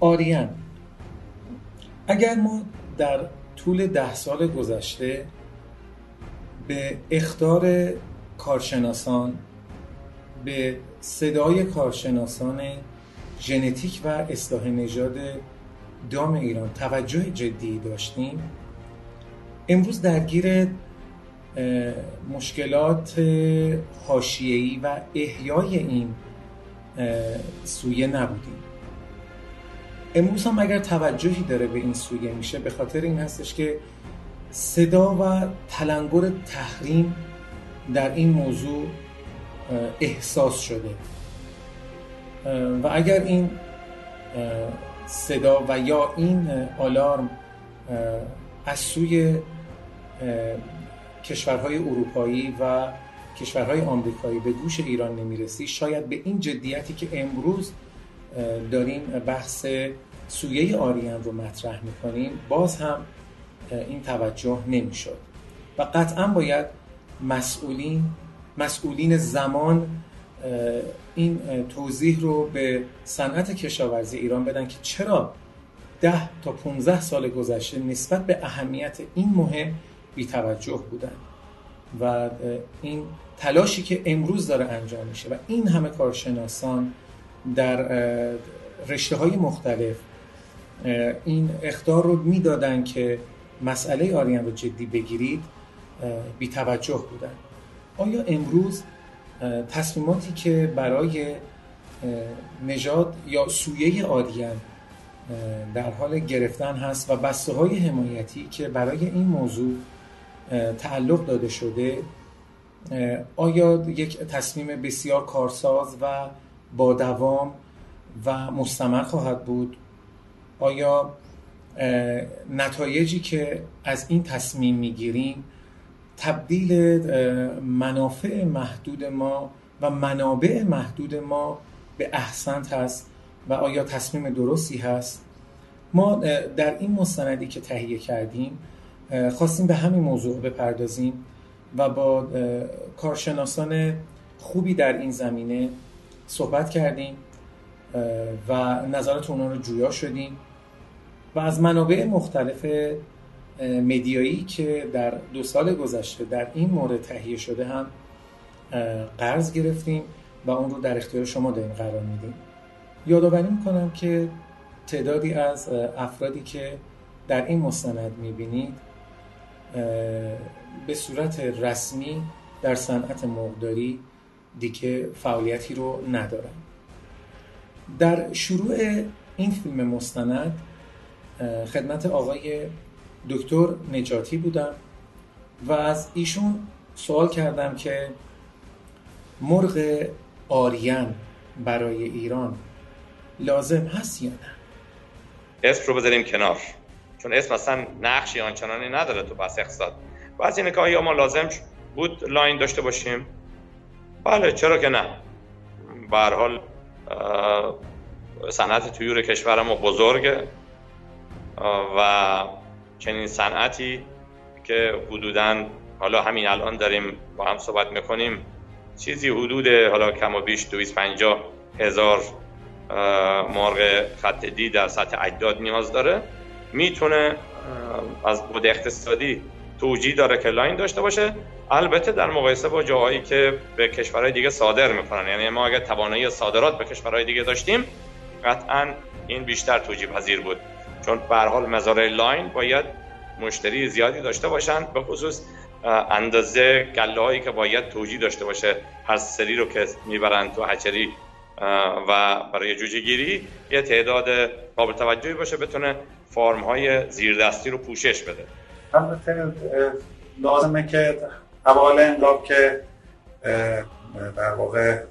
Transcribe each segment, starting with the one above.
آریان اگر ما در طول ده سال گذشته به اختار کارشناسان به صدای کارشناسان ژنتیک و اصلاح نژاد دام ایران توجه جدی داشتیم امروز درگیر مشکلات حاشیه‌ای و احیای این سویه نبودیم. امروز هم اگر توجهی داره به این سویه میشه به خاطر این هستش که صدا و تلنگر تحریم در این موضوع احساس شده. و اگر این صدا و یا این آلارم از سوی کشورهای اروپایی و کشورهای آمریکایی به گوش ایران نمی‌رسی شاید به این جدیتی که امروز داریم بحث سویه آریان رو مطرح می‌کنیم. باز هم این توجه نمی‌شد. و قطعا باید مسئولین مسئولین زمان این توضیح رو به صنعت کشاورزی ایران بدن که چرا ده تا 15 سال گذشته نسبت به اهمیت این مهم بی توجه بودن. و این تلاشی که امروز داره انجام میشه و این همه کارشناسان در رشته های مختلف این اختار رو می‌دادن که مسئله آریان رو جدی بگیرید بی توجه بودن. آیا امروز تصمیماتی که برای نژاد یا سویه آریان در حال گرفتن هست و بسته های حمایتی که برای این موضوع تعلق داده شده آیا یک تصمیم بسیار کارساز و با دوام و مستمر خواهد بود. آیا نتایجی که از این تصمیم می‌گیریم تبدیل منافع محدود ما و منابع محدود ما به احسنت هست و آیا تصمیم درستی هست؟ ما در این مستندی که تهیه کردیم خواستیم به همین موضوع بپردازیم و با کارشناسان خوبی در این زمینه صحبت کردیم و نظرات اونا رو جویا شدیم. و از منابع مختلف مدیایی که در دو سال گذشته در این مورد تهیه شده هم قرض گرفتیم و اون رو در اختیار شما داریم قرار میدیم. یادآوری می‌کنم که تعدادی از افرادی که در این مستند می‌بینید به صورت رسمی در صنعت مرغداری دیگه فعالیتی رو ندارن. در شروع این فیلم مستند خدمت آقای دکتر نجاتی بودم و از ایشون سوال کردم که مرغ آریان برای ایران لازم هست یا نه؟ اسم رو بذاریم کنار. چون اسم اصلا نقشی آنچنانی نداره تو بحث اقتصاد. بعض اینه که آیا ما لازم بود لاین داشته باشیم. بله چرا که نه. به حال صنعت تویور کشور ما بزرگه و چنین صنعتی که حدودا حالا همین الان داریم با هم صحبت می‌کنیم چیزی حدود حالا کم و بیش 250 هزار مرغ خط دی در سطح اجداد نیاز داره. می‌تونه از بود اقتصادی توجیه داره که لاین داشته باشه. البته در مقایسه با جاهایی که به کشورهای دیگه صادر می‌کنن. یعنی ما اگر توانایی صادرات به کشورهای دیگه داشتیم قطعا این بیشتر توجیه پذیر بود. چون به حال مزارع لاین باید مشتری زیادی داشته باشن به خصوص اندازه گله هایی که باید توجیه داشته باشه. هر سری رو که می‌برن تو هچری و برای جوجه گیری یه تعداد قابل توجهی باشه بتونه فرم های زیردستی رو پوشش بده. البته لازمه که اول انقلاب که در واقع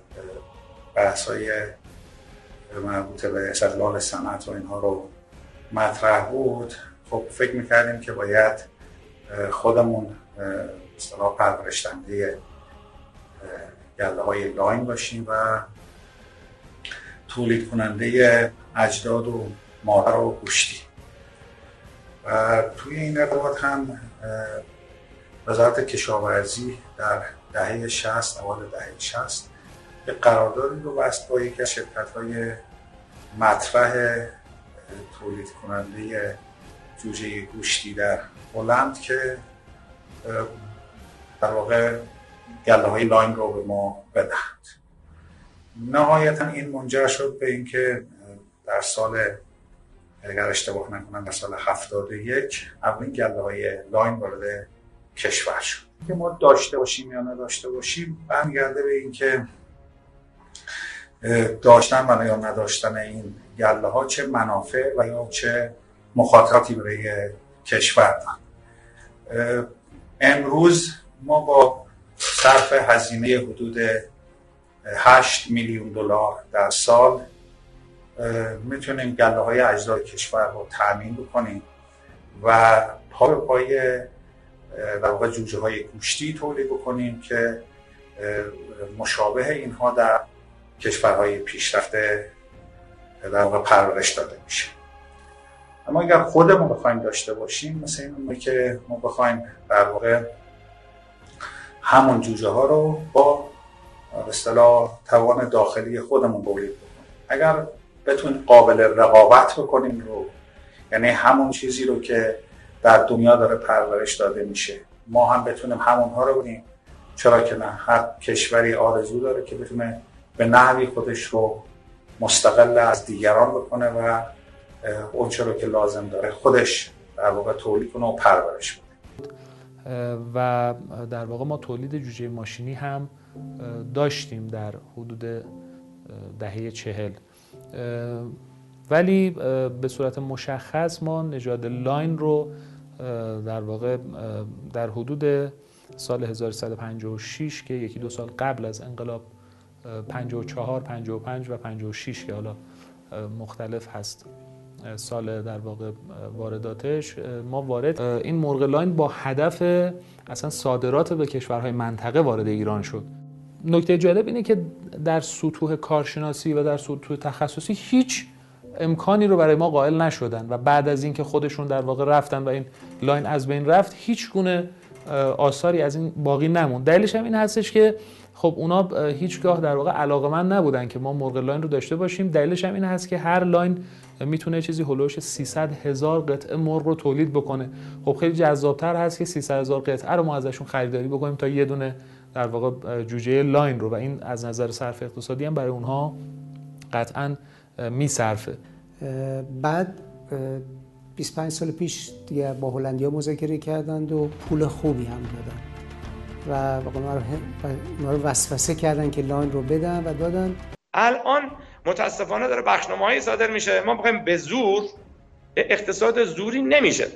بحث های مربوط به استقلال صنعت و اینها رو مطرح بود. خب فکر می‌کردیم که باید خودمون اصطلاح پرورشتنده گله های لاین باشیم و تولید کننده اجداد و مادر و گوشتی. توی این ارتباط هم وزارت کشاورزی در دهه 60 اوایل دهه 60 یک قراردادی رو بست با یکی از شرکت های مطرح تولید کننده جوجه گوشتی در هلند که در واقع گله های لاین رو به ما بدهند. نهایتا این منجر شد به اینکه در سال اگر اشتباه نکنم در سال 71 اولین گله های لاین وارد کشور شد. که ما داشته باشیم یا نداشته باشیم برمیگرده به اینکه داشتن و یا نداشتن این گله ها چه منافع و یا چه مخاطراتی برای کشور دارن. امروز ما با صرف هزینه حدود 8 میلیون دلار در سال می‌تونیم گله های اجزای کشور رو تأمین بکنیم و پا به پای در واقع جوجه های گوشتی تولید بکنیم که مشابه اینها در کشورهای پیشرفته در واقع پرورش داده میشه. اما اگر خودمون بخوایم داشته باشیم مثل این که ما بخوایم در واقع همون جوجه ها رو با به اصطلاح توان داخلی خودمون تولید بکنیم. اگر بتونیم قابل رقابت بکنیم رو. یعنی همون چیزی رو که در دنیا داره پرورش داده میشه. ما هم بتونیم همونها رو بودیم چرا که نه؟ هر کشوری آرزو داره که بتونه به نحوی خودش رو مستقل از دیگران بکنه و اون رو که لازم داره خودش در واقع تولید کنه و پرورش کنه و در واقع ما تولید جوجه ماشینی هم داشتیم در حدود دهه چهل. ولی به صورت مشخص ما نژاد لاین رو در واقع در حدود سال 1356 که یکی دو سال قبل از انقلاب 54 55 و 56 که حالا مختلف هست سال در واقع وارداتش ما وارد این مرغ لاین با هدف اصلا صادرات به کشورهای منطقه وارد ایران شد. نکته جالب اینه که در سطوح کارشناسی و در سطوح تخصصی هیچ امکانی رو برای ما قائل نشدن و بعد از اینکه خودشون در واقع رفتن و این لاین از بین رفت هیچ گونه آثاری از این باقی نموند. دلیلش هم این هستش که خب اونا هیچگاه در واقع علاقه‌مند نبودن که ما مرغ لاین رو داشته باشیم. دلیلش هم این هست که هر لاین می‌تونه چیزی هلوش 300 هزار قطعه مرغ رو تولید بکنه. خب خیلی جذابتر هست که 300 هزار قطعه رو ما ازشون خریداری بکنیم تا یه دونه در واقع جوجه لاین رو و این از نظر صرف اقتصادی هم برای اونها قطعا میصرفه. بعد 25 سال پیش دیگه با هلندیا مذاکره کردند و پول خوبی هم دادن و اونا رو وسوسه کردن که لاین رو بدن و دادن. الان متاسفانه داره بخشنامه صادر میشه. ما بخوایم به زور اقتصاد زوری نمیشه.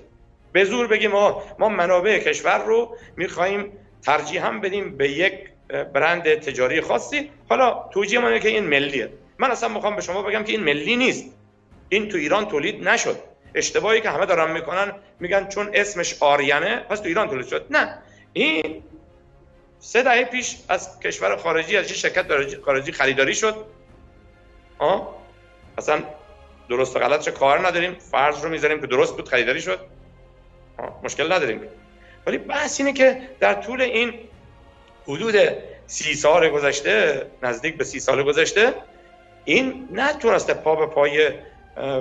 به زور بگیم ما ما منابع کشور رو می‌خوایم ترجیح هم بدیم به یک برند تجاری خاصی. حالا توجیه ما که این ملیه. من اصلا می‌خوام به شما بگم که این ملی نیست. این تو ایران تولید نشد. اشتباهی که همه دارن می‌کنن میگن چون اسمش آریانه پس تو ایران تولید شد. نه. این سه دهه پیش از کشور خارجی از شرکت خارجی خریداری شد. آه اصلا درست و غلطش کار نداریم. فرض رو می‌ذاریم که درست بود خریداری شد. مشکل نداریم ولی بحث اینه که در طول این حدود سی سال گذشته نزدیک به سی سال گذشته این نتونسته پا به پای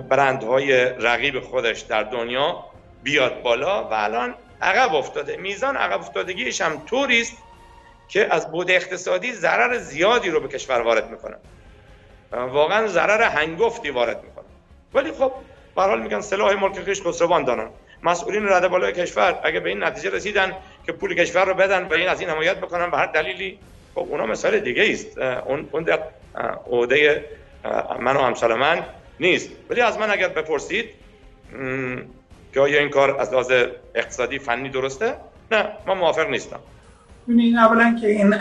برندهای رقیب خودش در دنیا بیاد بالا و الان عقب افتاده. میزان عقب افتادگیش هم طوری که از بود اقتصادی ضرر زیادی رو به کشور وارد می‌کنه. واقعا ضرر هنگفتی وارد می‌کنه. ولی خب به حال میگن سلاح ملک خیش خسروان دانن مسئولین رده بالای کشور اگه به این نتیجه رسیدن که پول کشور رو بدن و این از این حمایت بکنن به هر دلیلی خب اونا مثال دیگه است اون اون در عهده من و همسال من نیست. ولی از من اگر بپرسید که آیا این کار از لحاظ اقتصادی فنی درسته؟ نه من موافق نیستم. این اولا که این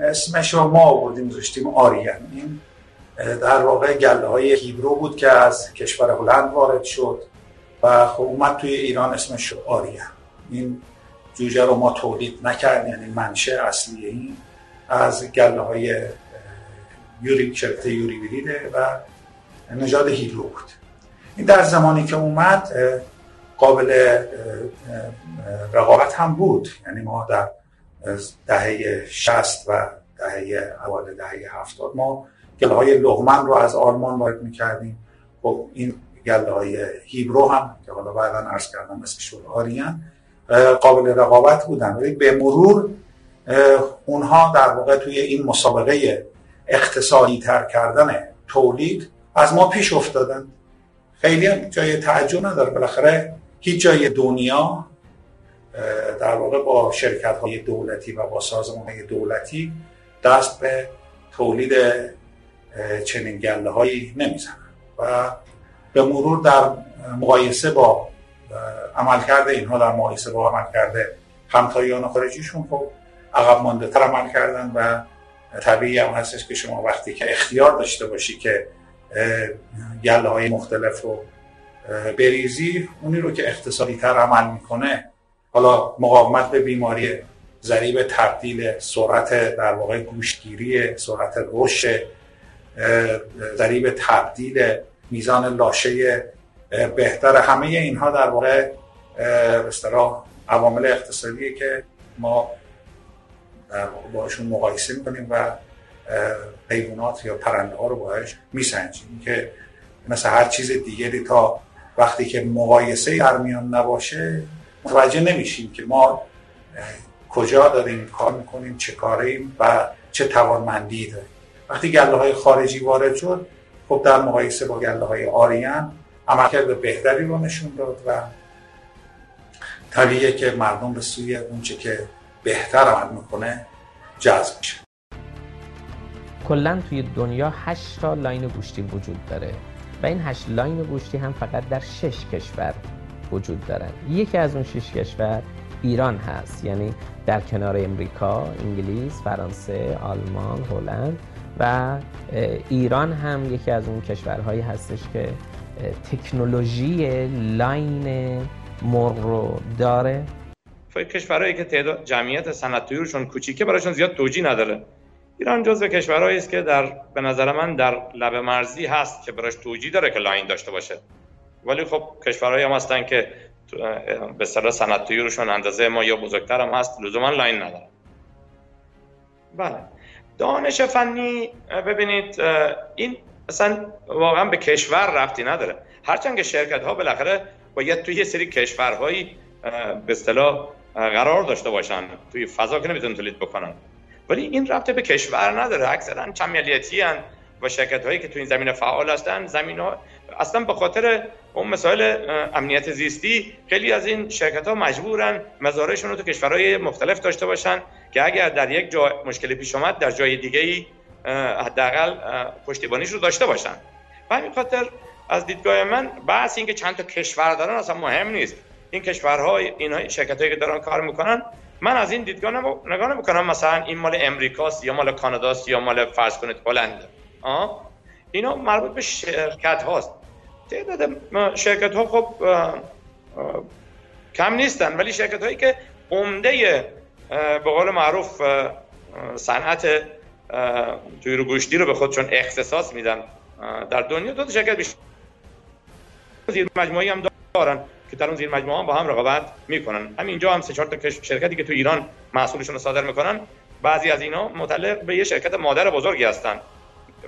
اسمش رو ما آوردیم گذاشتیم آریان این در واقع گله های هیبرو بود که از کشور هلند وارد شد. و خب اومد توی ایران اسمش شد آریان این جوجه رو ما تولید نکردیم یعنی منشه اصلی این از گله های یوری شرکت یوری ویلیده و نژاد هیدرو بود. این در زمانی که اومد قابل رقابت هم بود. یعنی ما در دهه 60 و دهه اوایل دهه 70 ما گله های لغمن رو از آلمان وارد می‌کردیم. خب این گله های هیبرو هم که حالا بعدا عرض کردم مثل شور آریان قابل رقابت بودن. ولی به مرور اونها در واقع توی این مسابقه اقتصادی تر کردن تولید از ما پیش افتادن. خیلی هم جای تعجب نداره. بالاخره هیچ جای دنیا در واقع با شرکت های دولتی و با سازمان های دولتی دست به تولید چنین گله هایی نمی‌زنن. و به مرور در مقایسه با عملکرد اینها در مقایسه با عملکرد همتایان خارجیشون خب عقب مانده تر عمل کردن و طبیعی هم هستش که شما وقتی که اختیار داشته باشی که گله های مختلف رو بریزی اونی رو که اقتصادی تر عمل می‌کنه حالا مقاومت به بیماری ضریب تبدیل سرعت در واقع گوشگیری سرعت رشد ضریب تبدیل میزان لاشه بهتر. همه اینها در واقع اصطلاح عوامل اقتصادیه که ما در واقع باشون مقایسه می‌کنیم و حیوانات یا پرنده ها رو باش میسنجیم. که مثل هر چیز دیگری تا وقتی که مقایسه در میان نباشه متوجه نمیشیم که ما کجا داریم کار می‌کنیم چه کاریم و چه توانمندی داریم. وقتی گله های خارجی وارد شد خب در مقایسه با گله های آریان عملکرد بهتری رو نشون داد و طبیعیه که مردم به سوی اونچه که بهتر عمل می‌کنه جذب میشه. کلا توی دنیا 8 تا لاین گوشتی وجود داره و این 8 لاین گوشتی هم فقط در 6 کشور وجود دارن. یکی از اون 6 کشور ایران هست یعنی در کنار امریکا، انگلیس، فرانسه، آلمان، هلند. و ایران هم یکی از اون کشورهایی هستش که تکنولوژی لاین مرغ رو داره. کشورهایی که تعداد جمعیت صنعتیشون کوچیکه براشون زیاد توجیه نداره. ایران جزو کشورهایی است که در به نظر من در لب مرزی هست که براش توجیه داره که لاین داشته باشه. ولی خب کشورهایی هم هستن که به اصطلاح صنعتیشون اندازه ما یا بزرگتر هم هست لزوما لاین نداره بله. دانش فنی ببینید این اصلا واقعا به کشور رفتی نداره. هرچند که شرکت ها بالاخره باید توی یه سری کشورهایی به اصطلاح قرار داشته باشن توی فضا که نمی‌تونن تولید بکنن. ولی این رابطه به کشور نداره. اکثرا چمیلیتی هن و شرکت هایی که تو این زمینه فعال هستن زمین ها اصلا به خاطر اون مسائل امنیت زیستی خیلی از این شرکت ها مجبورن مزارعشون رو تو کشورهای مختلف داشته باشن که اگر در یک جا مشکلی پیش اومد در جای دیگه ای حداقل پشتیبانیش رو داشته باشن. و همین خاطر از دیدگاه من بحث اینکه چند تا کشور دارن اصلا مهم نیست. این کشورها اینها شرکت هایی که دارن کار می‌کنن من از این دیدگاه نگاه نمی‌کنم مثلا این مال امریکاست یا مال کاناداست یا مال فرض کنید هلند. اینا مربوط به شرکت هاست. تعداد شرکت ها خب کم نیستن ولی شرکت هایی که عمده به قول معروف صنعت توی رو گوشتی رو به خودشون اختصاص میدن در دنیا دو شرکت بیشتر. زیر مجموعی هم دارن که در اون زیر مجموعه هم با هم رقابت می‌کنن. همینجا هم سه چهار تا شرکتی که تو ایران محصولشون رو صادر می‌کنن بعضی از اینا متعلق به یه شرکت مادر بزرگی هستن.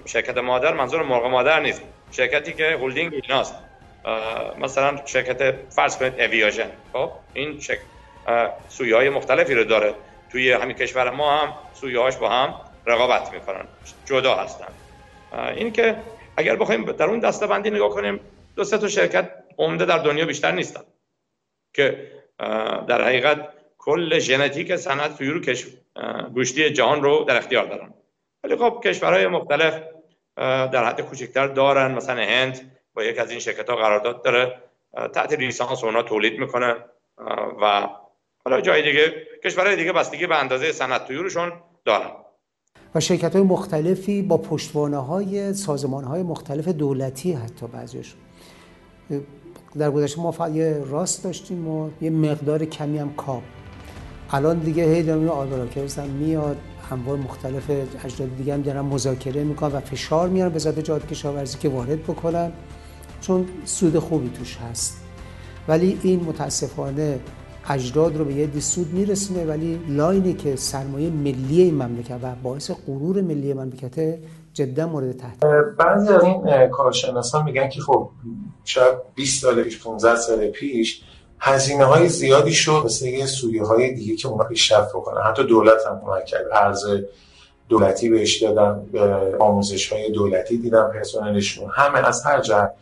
شرکت مادر منظور مرغ مادر نیست. شرکتی که هولدینگ ایناست. مثلا شرکت فرض کنید اویاژن خب این شک... سویه های مختلفی رو داره. توی همین کشور ما هم سویه هاش با هم رقابت می‌کنن. جدا هستن. این که اگر بخوایم در اون دسته بندی نگاه کنیم دو سه تا شرکت عمده در دنیا بیشتر نیستن. که در حقیقت کل ژنتیک صنعت رو کش... گوشتی جهان رو در اختیار دارن. ولی خب کشورهای مختلف در حد کوچکتر دارن. مثلا هند با یک از این شرکت ها قرارداد داره. تحت لیسانس اونا تولید می‌کنه. و حالا جای دیگه کشورهای دیگه بستگی به اندازه صنعت تویورشون دارن. و شرکت های مختلفی با پشتوانه های سازمان های مختلف دولتی حتی بعضیش در گذشته ما یه راست داشتیم و یه مقدار کمی هم کاب الان دیگه هی دارم آدراکرز هم میاد. انواع مختلف اجداد دیگه هم دارن مذاکره می‌کنن و فشار میارن به ذات جهاد کشاورزی که وارد بکنن چون سود خوبی توش هست. ولی این متاسفانه اجداد رو به یه سود میرسونه ولی لاینی که سرمایه ملی این مملکت و باعث غرور ملی مملکت جدا مورد تحت. بعضی از این کارشناسان میگن که خب شاید 20 سال پیش 15 سال پیش هزینه های زیادی شد. مثل یه سویه دیگه که اونا پیشرفت بکنن. حتی دولت هم کمک کرد. ارز دولتی بهش دادن آموزش های دولتی دیدم پرسنلشون. همه از هر جهت.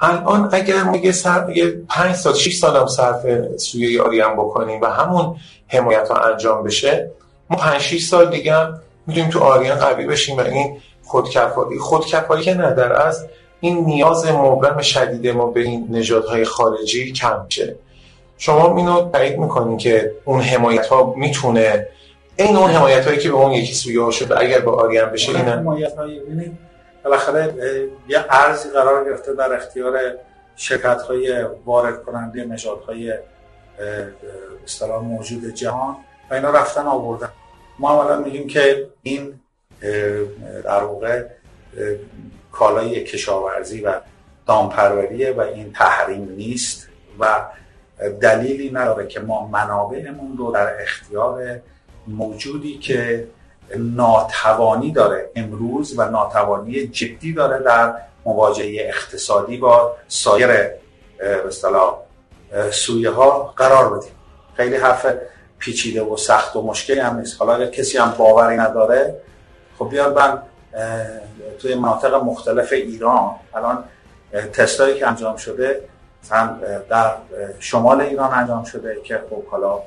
الان اگر میگه سر یه 5 سال 6 سال هم صرف سویه آریان بکنیم و همون حمایت ها انجام بشه ما 5 6 سال دیگه هم می‌تونیم تو آریان قوی بشیم. و این خودکفایی. خودکفایی که نداره از این نیاز مبرم شدید ما به این نژادهای خارجی کم شه. شما اینو تایید می‌کنین که اون حمایت ها می‌تونه این اون حمایت هایی که به اون یکی سویه ها شده اگر با آریان بشه این حمایت هایی بالاخره یه ارزی قرار گرفته در اختیار شرکت های وارد کننده نژادهای اصطلاح موجود جهان و اینا رفتن آوردن. ما اولا میگیم که این در واقع کالای کشاورزی و دامپروریه و این تحریم نیست و دلیلی نداره که ما منابعمون رو در اختیار موجودی که ناتوانی داره امروز و ناتوانی جدی داره در مواجهه اقتصادی با سایر به سویه ها قرار بدیم. خیلی حرف پیچیده و سخت و مشکلی هم نیست. حالا کسی هم باوری نداره خب بیاد من توی مناطق مختلف ایران. الان تستایی که انجام شده در شمال ایران انجام شده که خب حالا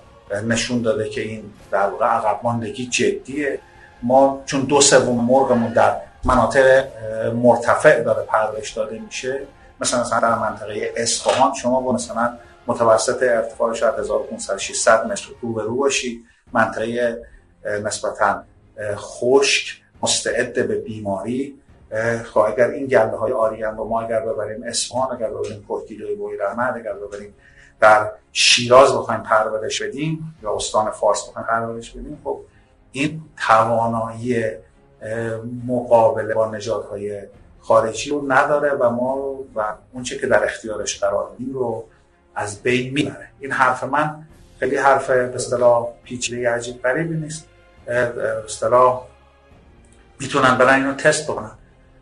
نشون داده که این در واقع عقب ماندگی جدیه. ما چون دو سوم مرغمون در مناطق مرتفع داره پرورش داده میشه. مثلا مثلا در منطقه اصفهان شما با مثلا متوسط ارتفاع شاید 1500 600 متر رو به رو باشی. منطقه نسبتا خشک. مستعد به بیماری خب اگر این گله های آریان رو ما اگر ببریم اصفهان اگر ببریم کوهگیری بوی رحمت اگر ببریم در شیراز بخوایم پرورش بدیم یا استان فارس بخوایم پرورش بدیم خب این توانایی مقابله با نژادهای خارجی رو نداره و ما و اونچه که در اختیارش قرار میدیم رو از بین می‌بره. این حرف من خیلی حرف به اصطلاح پیچیده عجیب غریبی نیست. به اصطلاح می‌تونن برن اینو تست بکنن.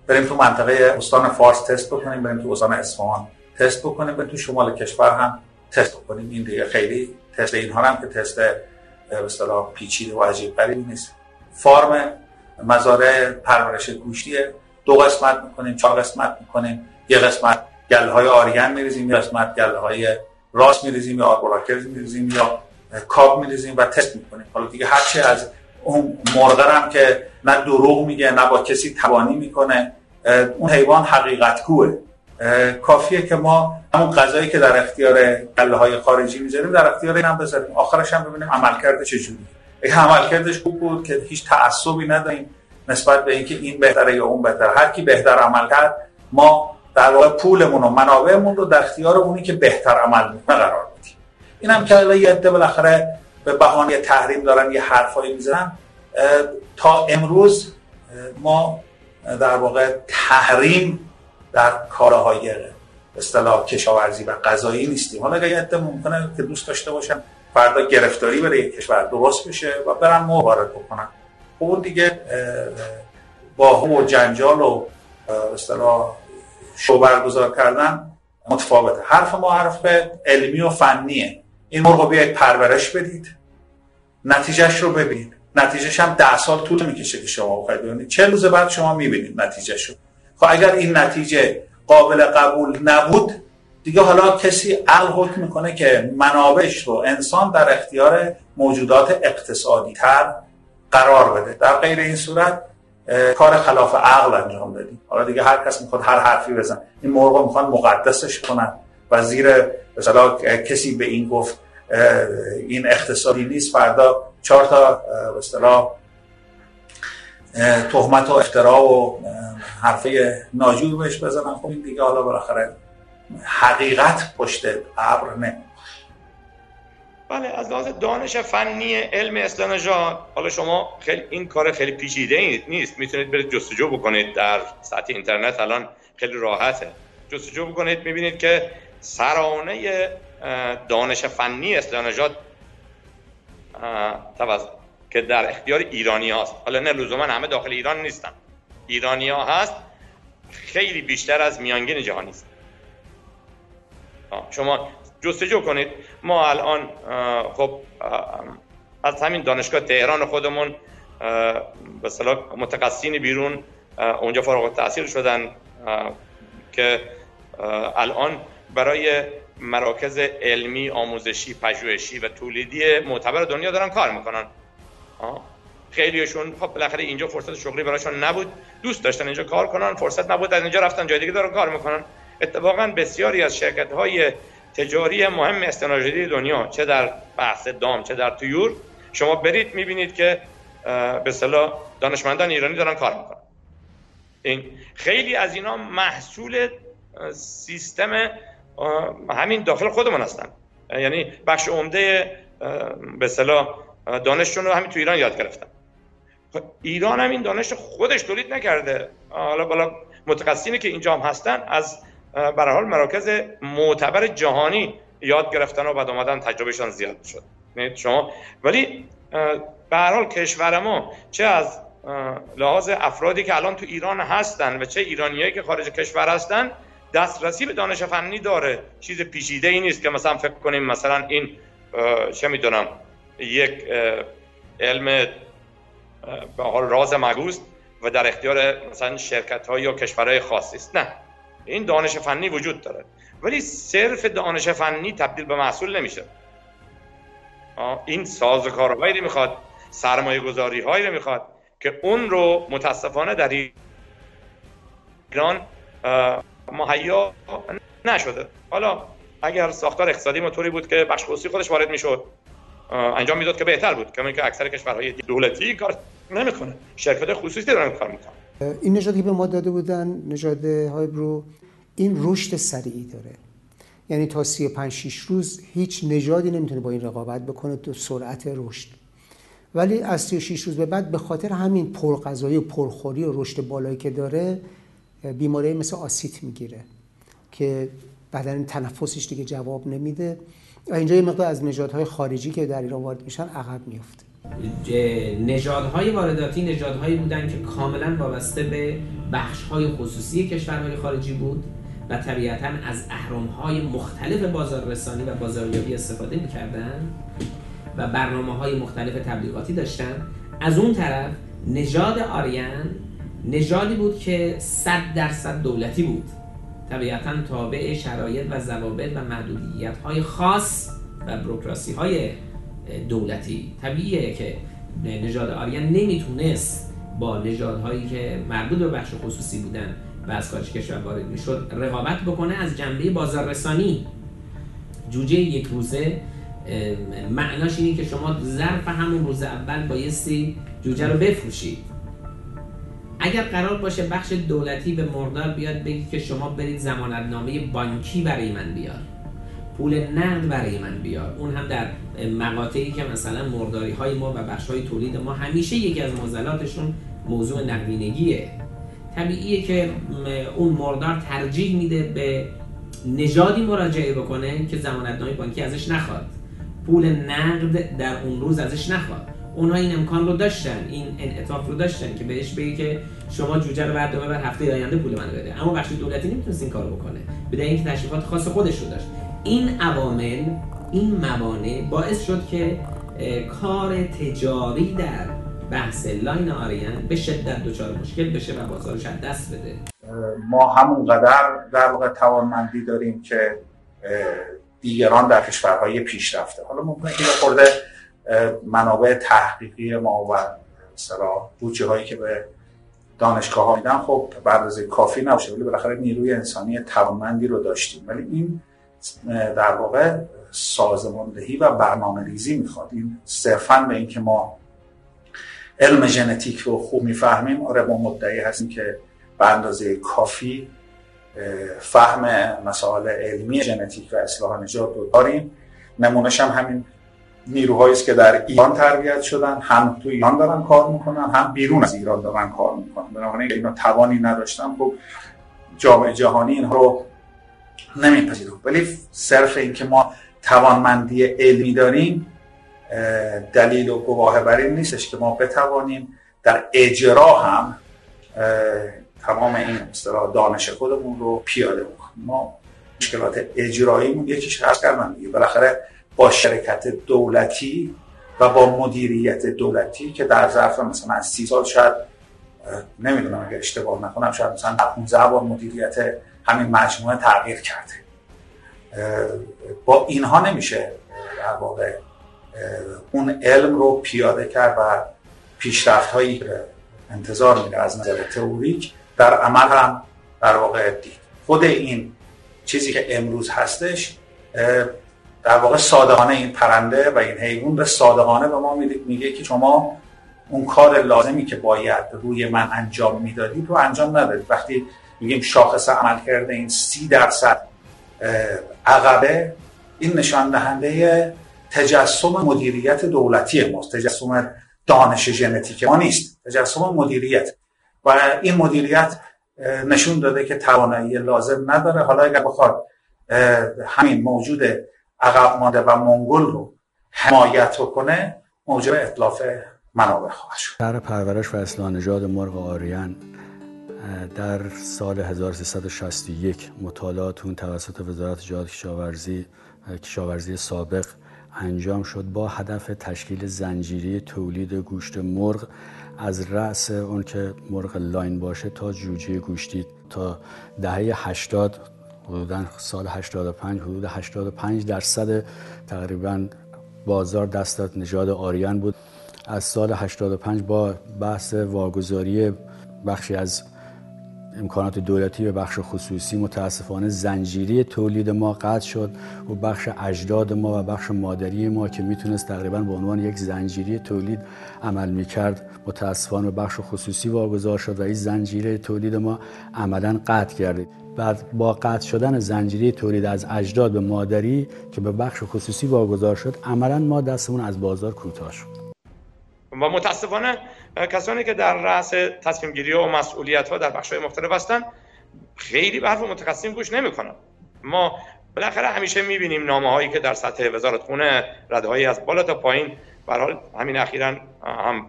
بریم تو منطقه استان فارس تست بکنیم بریم تو استان اصفهان تست بکنیم بریم تو شمال کشور هم تست بکنیم. این دیگه خیلی تست اینها هم که تست به اصطلاح پیچیده و عجیب غریبی نیست. فارم مزارع پرورش گوشتیه. دو قسمت می‌کنیم چهار قسمت می‌کنیم. یه قسمت گله های آریان میریزیم یه قسمت گله های راست میریزیم یا آربوراکر میریزیم یا کاب میریزیم و تست می‌کنیم. حالا دیگه هرچی از اون هم که نه دروغ میگه نه با کسی توانی می‌کنه. اون حیوان حقیقت کوه. کافیه که ما همون غذایی که در اختیار گله های خارجی می‌ذاریم در اختیار این هم بذاریم. آخرش هم ببینیم عملکرد چجوری اگه عملکردش خوب بود که هیچ تعصبی نداریم نسبت به اینکه این بهتره یا اون بهتره. هر کی بهتر عمل کرد ما در واقع پولمون و منابعمون رو در اختیار اونی که بهتر عمل می‌کنه قرار میدیم. اینم که یه عده بالاخره به بهانه تحریم دارن یه حرفایی می‌زنن تا امروز ما در واقع تحریم در کارهای اصطلاح کشاورزی و غذایی نیستیم. حالا یه عده ممکنه که دوست داشته باشن فردا گرفتاری بره یک کشور درست بشه و برن مو وارد بکنن خب اون دیگه با و جنجال و اصطلاح شو برگزار کردن متفاوته. حرف ما حرف علمی و فنیه. این مرغ بیاید پرورش بدید. نتیجهش رو ببینید نتیجهش هم ده سال طول می‌کشه که شما بخواید ببینید. چه روز بعد شما می‌بینید نتیجهش رو. خب اگر این نتیجه قابل قبول نبود دیگه حالا کسی عقل حکم می‌کنه که منابعش رو انسان در اختیار موجودات اقتصادی تر قرار بده. در غیر این صورت کار خلاف عقل انجام بدیم حالا دیگه هر کس می‌خواد هر حرفی بزن این مرغ می‌خوان مقدسش کنن و زیر مثلا کسی به این گفت این اقتصادی نیست. فردا چهار تا به تهمت و افترا و حرفه ناجور بهش بزنن. خب این دیگه حالا بالاخره حقیقت پشت ابر نه بله از لحاظ دانش فنی علم اسلام حالا شما خیلی این کار خیلی پیچیده نیست. می‌تونید برید جستجو بکنید در سطح اینترنت الان خیلی راحته. جستجو بکنید می‌بینید که سرانه دانش فنی اسلام نژاد که در اختیار ایرانی هست حالا نه لزوما همه داخل ایران نیستن. ایرانی ها هست. خیلی بیشتر از میانگین جهانی است شما جستجو کنید. ما الان خب از همین دانشگاه تهران خودمون به متقصین بیرون اونجا فارغ التحصیل شدن که الان برای مراکز علمی آموزشی پژوهشی و تولیدی معتبر دنیا دارن کار می‌کنن. خیلیشون خب بالاخره اینجا فرصت شغلی برایشون نبود. دوست داشتن اینجا کار کنن فرصت نبود از اینجا رفتن جای دیگه دارن کار می‌کنن. اتفاقا بسیاری از شرکت های تجاری مهم استناژری دنیا چه در بحث دام چه در تویور شما برید می‌بینید که به صلاح دانشمندان ایرانی دارن کار می‌کنن. این خیلی از اینا محصول سیستم همین داخل خودمون هستن. یعنی بخش عمده به صلاح دانششون رو همین تو ایران یاد گرفتن. خب، ایران هم این دانش خودش تولید نکرده. حالا بالا متخصصینی که اینجا هم هستن از برای حال مراکز معتبر جهانی یاد گرفتن و بعد اومدن تجربهشان زیاد شد. شما ولی به هر حال کشور ما چه از لحاظ افرادی که الان تو ایران هستن و چه ایرانیایی که خارج کشور هستن دسترسی به دانش فنی داره. چیز پیچیده ای نیست که مثلا فکر کنیم مثلا این چه می‌دونم یک علم به حال راز مگوست و در اختیار مثلا شرکت های یا کشورهای خاصی است. نه. این دانش فنی وجود داره. ولی صرف دانش فنی تبدیل به محصول نمیشه. این سازوکارهایی می‌خواد سرمایه گذاری هایی رو می‌خواد که اون رو متاسفانه در ایران مهیا نشده. حالا اگر ساختار اقتصادی موتوری بود که بخش خصوصی خودش وارد می‌شد انجام می‌داد که بهتر بود. کما که اکثر کشورهای دولتی کار نمی‌کنه. شرکت خصوصی دارن کار می‌کنن. این نژادی به ما داده بودن نژاد هایبرو این رشد سریعی داره. یعنی تا 35 6 روز هیچ نژادی نمی‌تونه با این رقابت بکنه تو سرعت رشد. ولی از 36 روز به بعد به خاطر همین پرغذایی و پرخوری و رشد بالایی که داره بیماری مثل آسیت می‌گیره که بدن تنفسش دیگه جواب نمیده و اینجا یه مقدار از نژادهای خارجی که در ایران وارد میشن عقب میفته نژادهای وارداتی نژادهایی بودن که کاملا وابسته به بخشهای خصوصی کشورهای خارجی بود و طبیعتا از اهرمهای مختلف بازار رسانی و بازاریابی استفاده می‌کردن و برنامه های مختلف تبلیغاتی داشتن. از اون طرف نژاد آریان نژادی بود که صد درصد دولتی بود. طبیعتا تابع شرایط و ضوابط و محدودیت های خاص و بروکراسی های دولتی. طبیعیه که نژاد آریان نمی‌تونست با نژادهایی که مربوط به بخش خصوصی بودن و از خارج کشور وارد می‌شد رقابت بکنه از جنبه بازاررسانی. جوجه یک روزه معناش اینه که شما ظرف همون روز اول بایستی جوجه رو بفروشید. اگر قرار باشه بخش دولتی به مردار بیاد بگی که شما برید زمانتنامه بانکی برای من بیار. پول نقد برای من بیار. اون هم در مقاطعی که مثلا مرداری های ما و بخش های تولید ما همیشه یکی از موزلاتشون موضوع نقدینگیه. طبیعیه که اون مردار ترجیح میده به نژادی مراجعه بکنه که زمانتنامه بانکی ازش نخواد. پول نقد در اون روز ازش نخواد. اونها این امکان رو داشتن این انعطاف رو داشتن که بهش بگی که شما جوجه رو بعد بر هفته آینده پول من بده. اما بخش دولتی نمی‌تونست این کارو بکنه به اینکه تشریفات خاص خودش رو داشت. این عوامل این موانع باعث شد که کار تجاری در بحث لاین آریان به شدت دچار مشکل بشه و بازارش از دست بده. ما همونقدر در واقع توانمندی داریم که دیگران در کشورهای پیشرفته. حالا ممکنه که خورده منابع تحقیقی ما و مثلا بودجه هایی که به دانشگاه ها میدن خب بعد از کافی نباشه ولی بالاخره نیروی انسانی توانمندی رو داشتیم. ولی این در واقع سازماندهی و برنامه ریزی می‌خواد. این صرفا به اینکه ما علم ژنتیک رو خوب می‌فهمیم آره ما مدعی هستیم که به اندازه کافی فهم مسائل علمی ژنتیک و اصلاح نژاد رو داریم. نمونش هم همین نیروهایی که در ایران تربیت شدن هم تو ایران دارن کار می‌کنن هم بیرون از ایران دارن کار می‌کنن. بنابراین اینا توانی نداشتن. خب جامعه جهانی اینها رو نمیپذیره ولی صرف اینکه ما توانمندی علمی داریم دلیل و گواه بر این نیستش که ما بتوانیم در اجرا هم تمام این اصطلاح دانش خودمون رو پیاده بکنیم. ما مشکلات اجراییمون یکیش هست کردم دیگه. بالاخره با شرکت دولتی و با مدیریت دولتی که در ظرف مثلا سی سال شاید نمی‌دونم اگر اشتباه نکنم شاید مثلا 15 بار مدیریت همین مجموعه تغییر کرده. با اینها نمیشه در واقع اون علم رو پیاده کرد و پیشرفت هایی که انتظار میره از نظر تئوریک در عمل هم در واقع دید. خود این چیزی که امروز هستش در واقع صادقانه این پرنده و این حیوان به صادقانه به ما میگه که شما اون کار لازمی که باید روی من انجام می‌دادید رو انجام ندادید وقتی میگیم شاخص عمل کرده این سی درصد عقبه این نشان دهنده تجسم مدیریت دولتی ماست. تجسم دانش ژنتیک ما نیست. تجسم مدیریت. و این مدیریت نشون داده که توانایی لازم نداره. حالا اگر بخواد همین موجود عقب مانده و منگل رو حمایت کنه موجب اطلاف منابع خواهد شد. در پرورش و اصلاح نژاد مرغ آریان در سال 1361 مطالعات اون توسط وزارت جهاد کشاورزی کشاورزی سابق انجام شد با هدف تشکیل زنجیری تولید گوشت مرغ از رأس اون که مرغ لاین باشه تا جوجه گوشتی تا دهه 80 حدودا سال 85 حدود 85 درصد تقریبا بازار دست نژاد آریان بود. از سال 85 با بحث واگذاری بخشی از امکانات دولتی و بخش خصوصی متاسفانه زنجیری تولید ما قطع شد و بخش اجداد ما و بخش مادری ما که می‌تونست تقریبا به عنوان یک زنجیری تولید عمل می‌کرد متاسفانه بخش خصوصی واگذار شد و این زنجیره تولید ما عملا قطع کرد بعد با قطع شدن زنجیره تولید از اجداد به مادری که به بخش خصوصی واگذار شد عملا ما دستمون از بازار کوتاه شد. و متاسفانه کسانی که در رأس تصمیم گیری و مسئولیت ها در بخش های مختلف هستن خیلی به حرف متخصصین گوش نمی‌کنن. ما بالاخره همیشه می‌بینیم نامه هایی که در سطح وزارت خونه رده هایی از بالا تا پایین حال همین اخیرا هم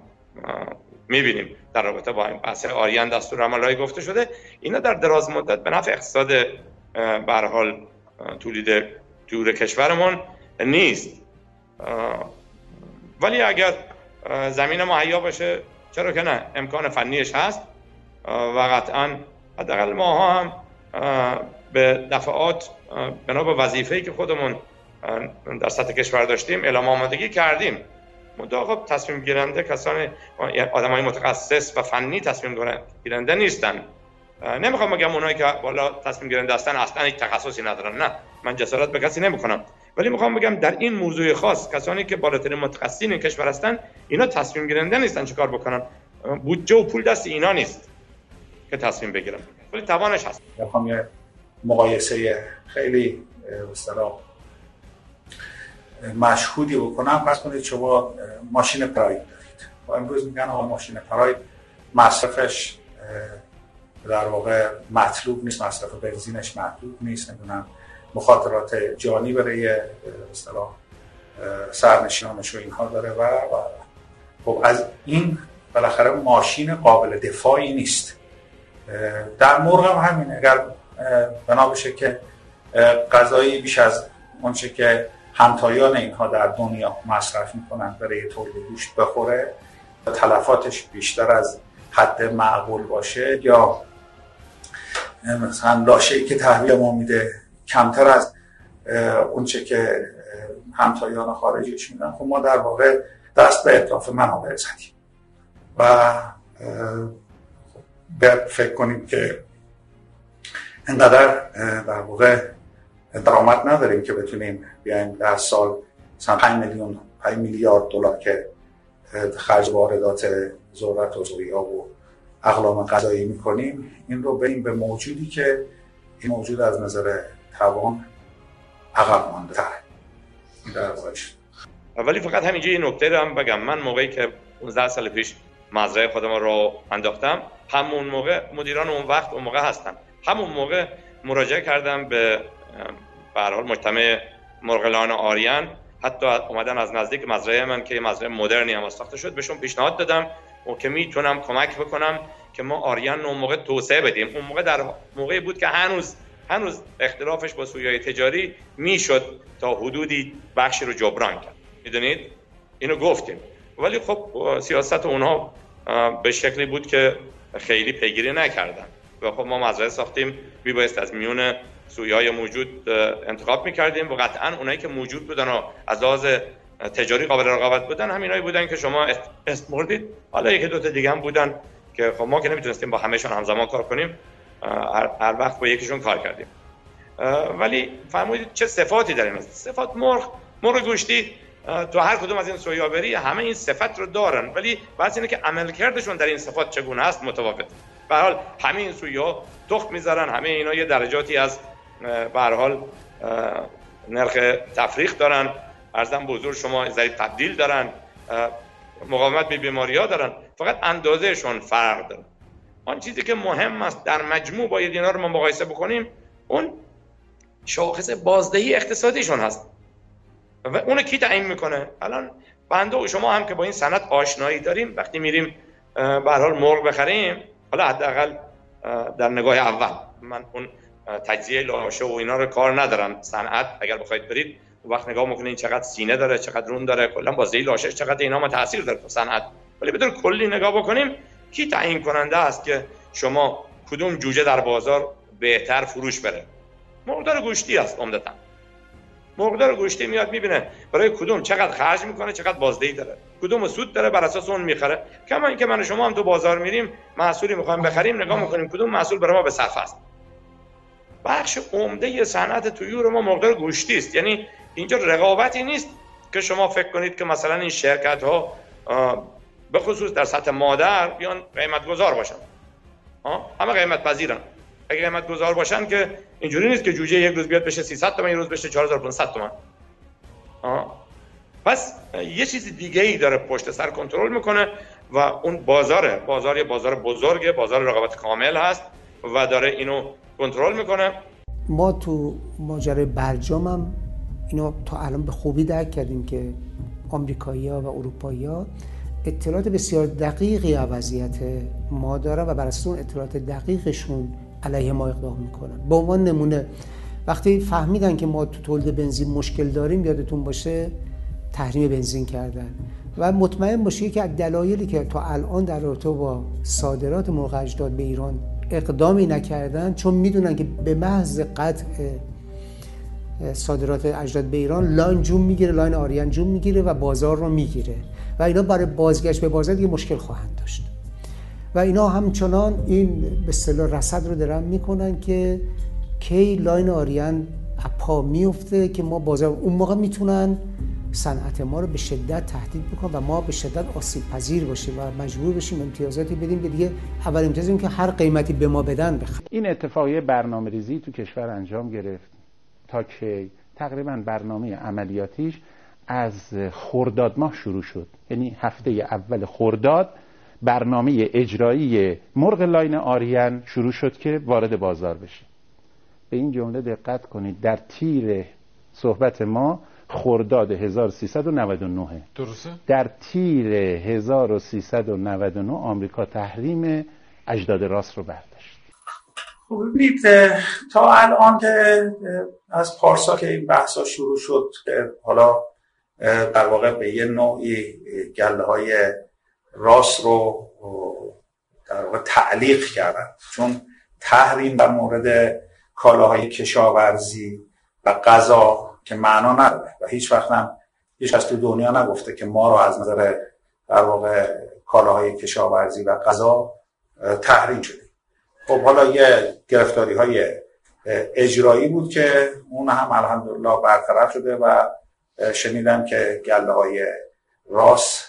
می‌بینیم در رابطه با این بحث آریان دستور عمل گفته شده. اینا در دراز مدت به نفع اقتصاد به حال تولید دور کشورمون نیست. ولی اگر زمین مهیا باشه چرا که نه؟ امکان فنیش هست. و قطعا حداقل ماها هم به دفعات بنا به وظیفه‌ای که خودمون در سطح کشور داشتیم اعلام آمادگی کردیم. منتها خب تصمیم گیرنده کسان آدم های متخصص و فنی تصمیم گیرنده نیستن. نمی‌خوام بگم اونایی که بالا تصمیم گیرنده هستن اصلا یک تخصصی ندارن نه. من جسارت به کسی نمی‌کنم ولی می‌خوام بگم در این موضوع خاص کسانی که بالاترین متخصصین کشور هستن اینا تصمیم گیرنده نیستن چیکار بکنن. بودجه و پول دست اینا نیست که تصمیم بگیرن. ولی توانش هست. می‌خوام یه مقایسه خیلی مشهودی بکنم پس کنید شما ماشین پراید دارید. و امروز میگن آقا ماشین پراید مصرفش در واقع مطلوب نیست مصرف بنزینش مطلوب نیست نمی‌دونم مخاطرات جانی برای اصطلاح سرنشینانش و اینها داره و, و خب از این بالاخره ماشین قابل دفاعی نیست. در مرغ هم همینه. اگر بنا بشه که غذایی بیش از اونچه که همتایان اینها در دنیا مصرف می‌کنن برای تولید گوشت بخوره تلفاتش بیشتر از حد معقول باشه. یا مثلا لاشه که تحویل ما میده کمتر از اونچه که همتایان خارجیش میدن. خب ما در واقع دست به اطلاف منابع زدیم. و فکر کنیم که اینقدر در واقع درآمد نداریم که بتونیم بیایم در سال مثلا 5 میلیون 5 میلیارد دلار که خرج واردات ذرت و زویا و اقلام غذایی می‌کنیم. این رو بریم به موجودی که این موجود از نظر توان عقب مانده در ولی فقط همینجا یه نکته رو هم بگم. من موقعی که 15 سال پیش مزرعه خودم رو انداختم همون موقع مدیران اون وقت اون موقع هستم همون موقع مراجعه کردم به به حال مجتمع مرغلان آریان. حتی اومدن از نزدیک مزرعه من که مزرعه مدرنی هم ساخته شد بهشون پیشنهاد دادم و که می‌تونم کمک بکنم که ما آریان اون موقع توسعه بدیم. اون موقع در موقعی بود که هنوز هنوز اختلافش با سویای تجاری می‌شد تا حدودی بخشی رو جبران کرد. می‌دونید؟ اینو گفتیم. ولی خب سیاست اونها به شکلی بود که خیلی پیگیری نکردن. و خب ما مزرعه ساختیم میبایست از میون سویه های موجود انتخاب می‌کردیم و قطعا اونایی که موجود بودن و از لحاظ تجاری قابل رقابت بودن همینایی بودن که شما اسم مردید حالا یکی دو تا دیگه هم بودن که خب ما که نمی‌تونستیم با همهشون همزمان کار کنیم هر وقت با یکیشون کار کردیم. ولی فرمودید چه صفاتی داریم صفات مرغ مرغ گوشتی تو هر کدوم از این سویابری همه این صفت رو دارن. ولی بعضی اینه که عملکردشون در این صفات چگونه است؟ متفاوت به حال همه این سویا تخم می‌ذارن همه اینا یه درجاتی از به حال نرخ تفریخ دارن ارزم بزرگ شما ضریب تبدیل دارن مقاومت به بیماری ها دارن. فقط اندازهشون فرق داره. آن چیزی که مهم است در مجموع باید اینا رو ما مقایسه بکنیم اون شاخص بازدهی اقتصادیشون هست. و اون کی تعیین می‌کنه؟ الان بنده و شما هم که با این سند آشنایی داریم وقتی میریم به حال مرغ بخریم حالا حداقل در نگاه اول من اون تجزیه لاشه و اینا رو کار ندارم صنعت اگر بخواید برید وقت نگاه می‌کنین چقدر سینه داره چقدر رون داره کلا بازدهی لاشه چقدر اینا ما تاثیر داره صنعت. ولی بدون کلی نگاه بکنیم کی تعیین کننده است که شما کدوم جوجه در بازار بهتر فروش بره؟ مقدار گوشتی است عمدتا. مقدار گوشتی میاد می‌بینه برای کدوم چقدر خرج می‌کنه چقدر بازدهی داره. کدوم سود داره بر اساس اون می‌خره. کما اینکه من شما هم تو بازار میریم محصولی می‌خوایم بخریم نگاه می‌کنیم کدوم محصول برای ما به صرفه است. بخش عمده صنعت تویور ما مقدار گوشتی است. یعنی اینجا رقابتی نیست که شما فکر کنید که مثلا این شرکت ها به خصوص در سطح مادر بیان قیمت گذار باشن همه قیمت پذیرن اگه قیمت گذار باشن که اینجوری نیست که جوجه یک روز بیاد بشه 300 تومن یک روز بشه 4500 تومن. پس یه چیز دیگه ای داره پشت سر کنترل می‌کنه و اون بازاره بازار یه بازار بزرگه بازار رقابت کامل هست. و داره اینو کنترل می‌کنه. ما تو ماجرای برجام هم اینو تا الان به خوبی درک کردیم که آمریکایی ها و اروپایی ها اطلاعات بسیار دقیقی از وضعیت ما دارن و بر اون اطلاعات دقیقشون علیه ما اقدام می‌کنن. به عنوان نمونه وقتی فهمیدن که ما تو تولید بنزین مشکل داریم یادتون باشه تحریم بنزین کردن. و مطمئن باشید که دلایلی که تا الان در رابطه با صادرات مرغ اجداد به ایران اقدامی نکردن چون می‌دونن که به محض قطع صادرات اجداد به ایران لاین جون می‌گیره لاین آریان جون می‌گیره و بازار رو می‌گیره. و اینا برای بازگشت به بازار دیگه مشکل خواهند داشت. و اینا همچنان این به اصطلاح رصد رو دارن می‌کنن که کی لاین آریان از پا میفته که ما بازار اون موقع می‌تونن صنعت ما رو به شدت تهدید بکنن و ما به شدت آسیب پذیر باشیم و مجبور بشیم امتیازاتی بدیم که دیگه اول امتیازی که هر قیمتی به ما بدن بخوام این اتفاقی برنامه ریزی تو کشور انجام گرفت تا که تقریبا برنامه عملیاتیش از خرداد ماه شروع شد. یعنی هفته اول خرداد برنامه اجرایی مرغ لاین آریان شروع شد که وارد بازار بشه. به این جمله دقت کنید در تیر صحبت ما خرداد 1399 درسته؟ در تیر 1399 آمریکا تحریم اجداد راست رو برداشت. خب ببینید تا الان که از پارسا که این بحثا شروع شد حالا در واقع به یه نوعی گله های راست رو در واقع تعلیق کردن. چون تحریم بر مورد کالاهای کشاورزی و غذا که معنا نداره و هیچ وقت هم هیچ از تو دنیا نگفته که ما رو از نظر در واقع کالاهای کشاورزی و غذا تحریم شده. خب حالا یه گرفتاری های اجرایی بود که اون هم الحمدلله برطرف شده و شنیدم که گله های راست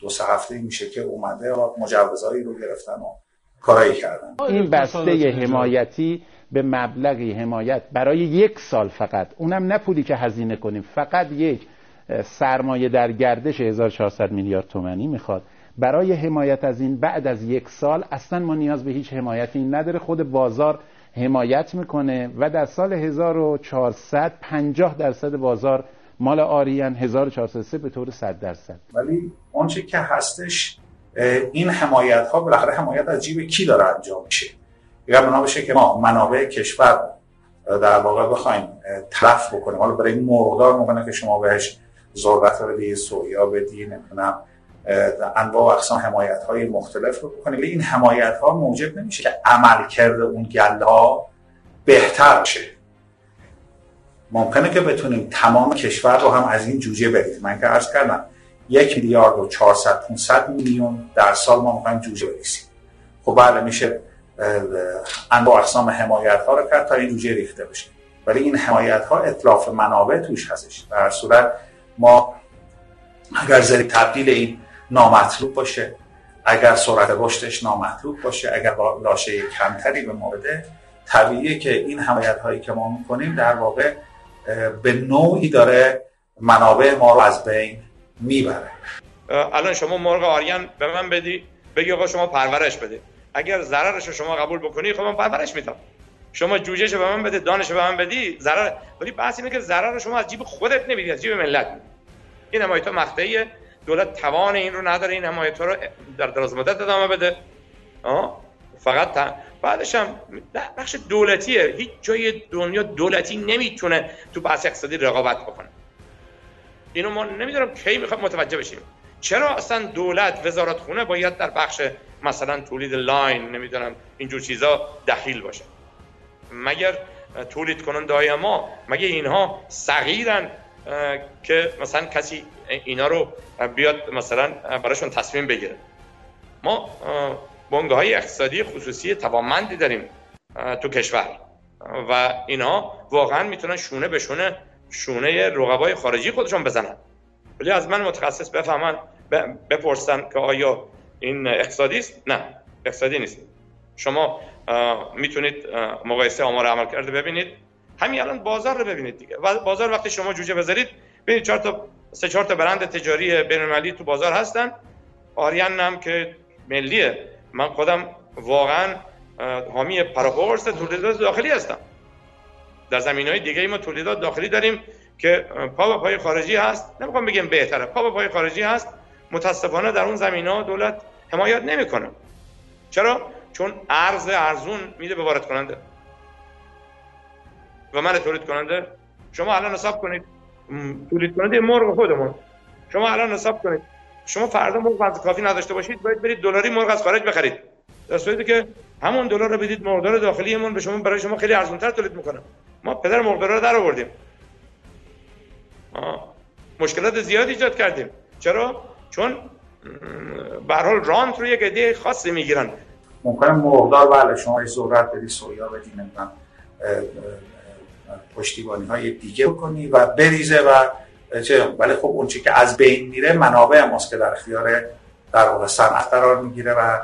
دو سه هفته میشه که اومده و مجوزهایی رو گرفتن و کارایی کردن. این بسته حمایتی به مبلغی حمایت برای یک سال فقط. اونم نه پولی که هزینه کنیم فقط یک سرمایه در گردش 1400 میلیارد تومانی می‌خواد. برای حمایت از این بعد از یک سال اصلا ما نیاز به هیچ حمایتی نداره. خود بازار حمایت می‌کنه و در سال 1400 50 درصد بازار مال آریان 1403 به طور 100 درصد. ولی آنچه که هستش این حمایت ها بالاخره حمایت از جیب کی داره انجام میشه؟ اگر بنا بشه که ما منابع کشور در واقع بخوایم تلف بکنیم. حالا برای مرغدار ممکنه که شما بهش ذرت بدی سویا بدی نمی‌دونم انواع و اقسام حمایت های مختلف رو بکنیم. این حمایت ها موجب نمیشه که عمل کرده اون گله ها بهتر شه ممکنه که بتونیم تمام کشور رو هم از این جوجه برید من که عرض کردم یک میلیارد و 400 500 میلیون در سال ما می‌خوایم جوجه بریسیم خب بله میشه انواع اقسام حمایت ها رو کرد تا این جوجه ریخته بشه. ولی این حمایت ها اطلاف منابع توش هستش. در صورت ما اگر زیر تبدیل این نامطلوب باشه اگر سرعت رشدش نامطلوب باشه اگر لاشه کمتری به ما بده طبیعیه که این حمایت هایی که ما می‌کنیم در واقع به نوعی داره منابع ما رو از بین می‌بره. الان شما مرغ آریان به من بدی بگی آقا شما پرورش بده اگر ضررش رو شما قبول بکنی خب من پرورش میدم. شما جوجهش به من بده دانش به من بدی ضرر ولی بحث اینه که ضرر شما از جیب خودت نمیدی از جیب ملت. این حمایت ها مقطعیه دولت توان این رو نداره این حمایت رو در دراز مدت ادامه بده؟ فقط بعدش هم بخش دولتیه. هیچ جای دنیا دولتی نمی‌تونه تو بحث اقتصادی رقابت بکنه. اینو ما نمی‌دونم کی می‌خوام متوجه بشیم. چرا اصلا دولت وزارت خونه باید در بخش مثلا تولید لاین نمی‌دونم اینجور چیزا دخیل باشه؟ مگر تولید کننده های ما؟ مگه اینها صغیرن که مثلا کسی اینا رو بیاد مثلا براشون تصمیم بگیره؟ ما بنگاه های اقتصادی خصوصی توانمندی داریم تو کشور. و اینا واقعا می‌تونن شونه به شونه شونه رقبای خارجی خودشون بزنن. ولی از من متخصص بفهمن بپرسن که آیا این اقتصادی است؟ نه اقتصادی نیست. شما می‌تونید مقایسه آمار عمل کرده ببینید. همین الان بازار رو ببینید دیگه. بازار وقتی شما جوجه بذارید ببینید چهار تا سه چهار تا برند تجاری بین تو بازار هستن. آریان هم که ملیه. من خودم واقعا حامی پراپورس تولیدات داخلی هستم. در زمین های دیگه ما تولیدات داخلی داریم. که پا به پای خارجی هست. نمی‌خوام بگم بهتره. پا پای خارجی هست. متاسفانه در اون زمین ها دولت حمایت نمی‌کنه. چرا؟ چون ارز ارزون میده به وارد کننده. و من تولید کننده. شما الان حساب کنید. تولید کننده مرغ خودمون. شما الان حساب کنید. شما فردا مرغ کافی نداشته باشید باید برید دلاری مرغ از خارج بخرید. در صورتی که همون دلار رو بدید مرغدار داخلیمون به شما برای شما خیلی ارزانتر تولید می‌کنه. ما پدر مرغدار رو در آوردیم. مشکلات زیادی ایجاد کردیم. چرا؟ چون به حال رانت رو یک ایده خاصی می‌گیرن. ممکنه مرغدار بله شما ذرت بدی سویا بدی نمی‌دونم پشتیبانی های دیگه بکنی و بریزه و چه ولی خب اون چی که از بین میره منابع ماست که در اختیار در واقع صنعت قرار می‌گیره و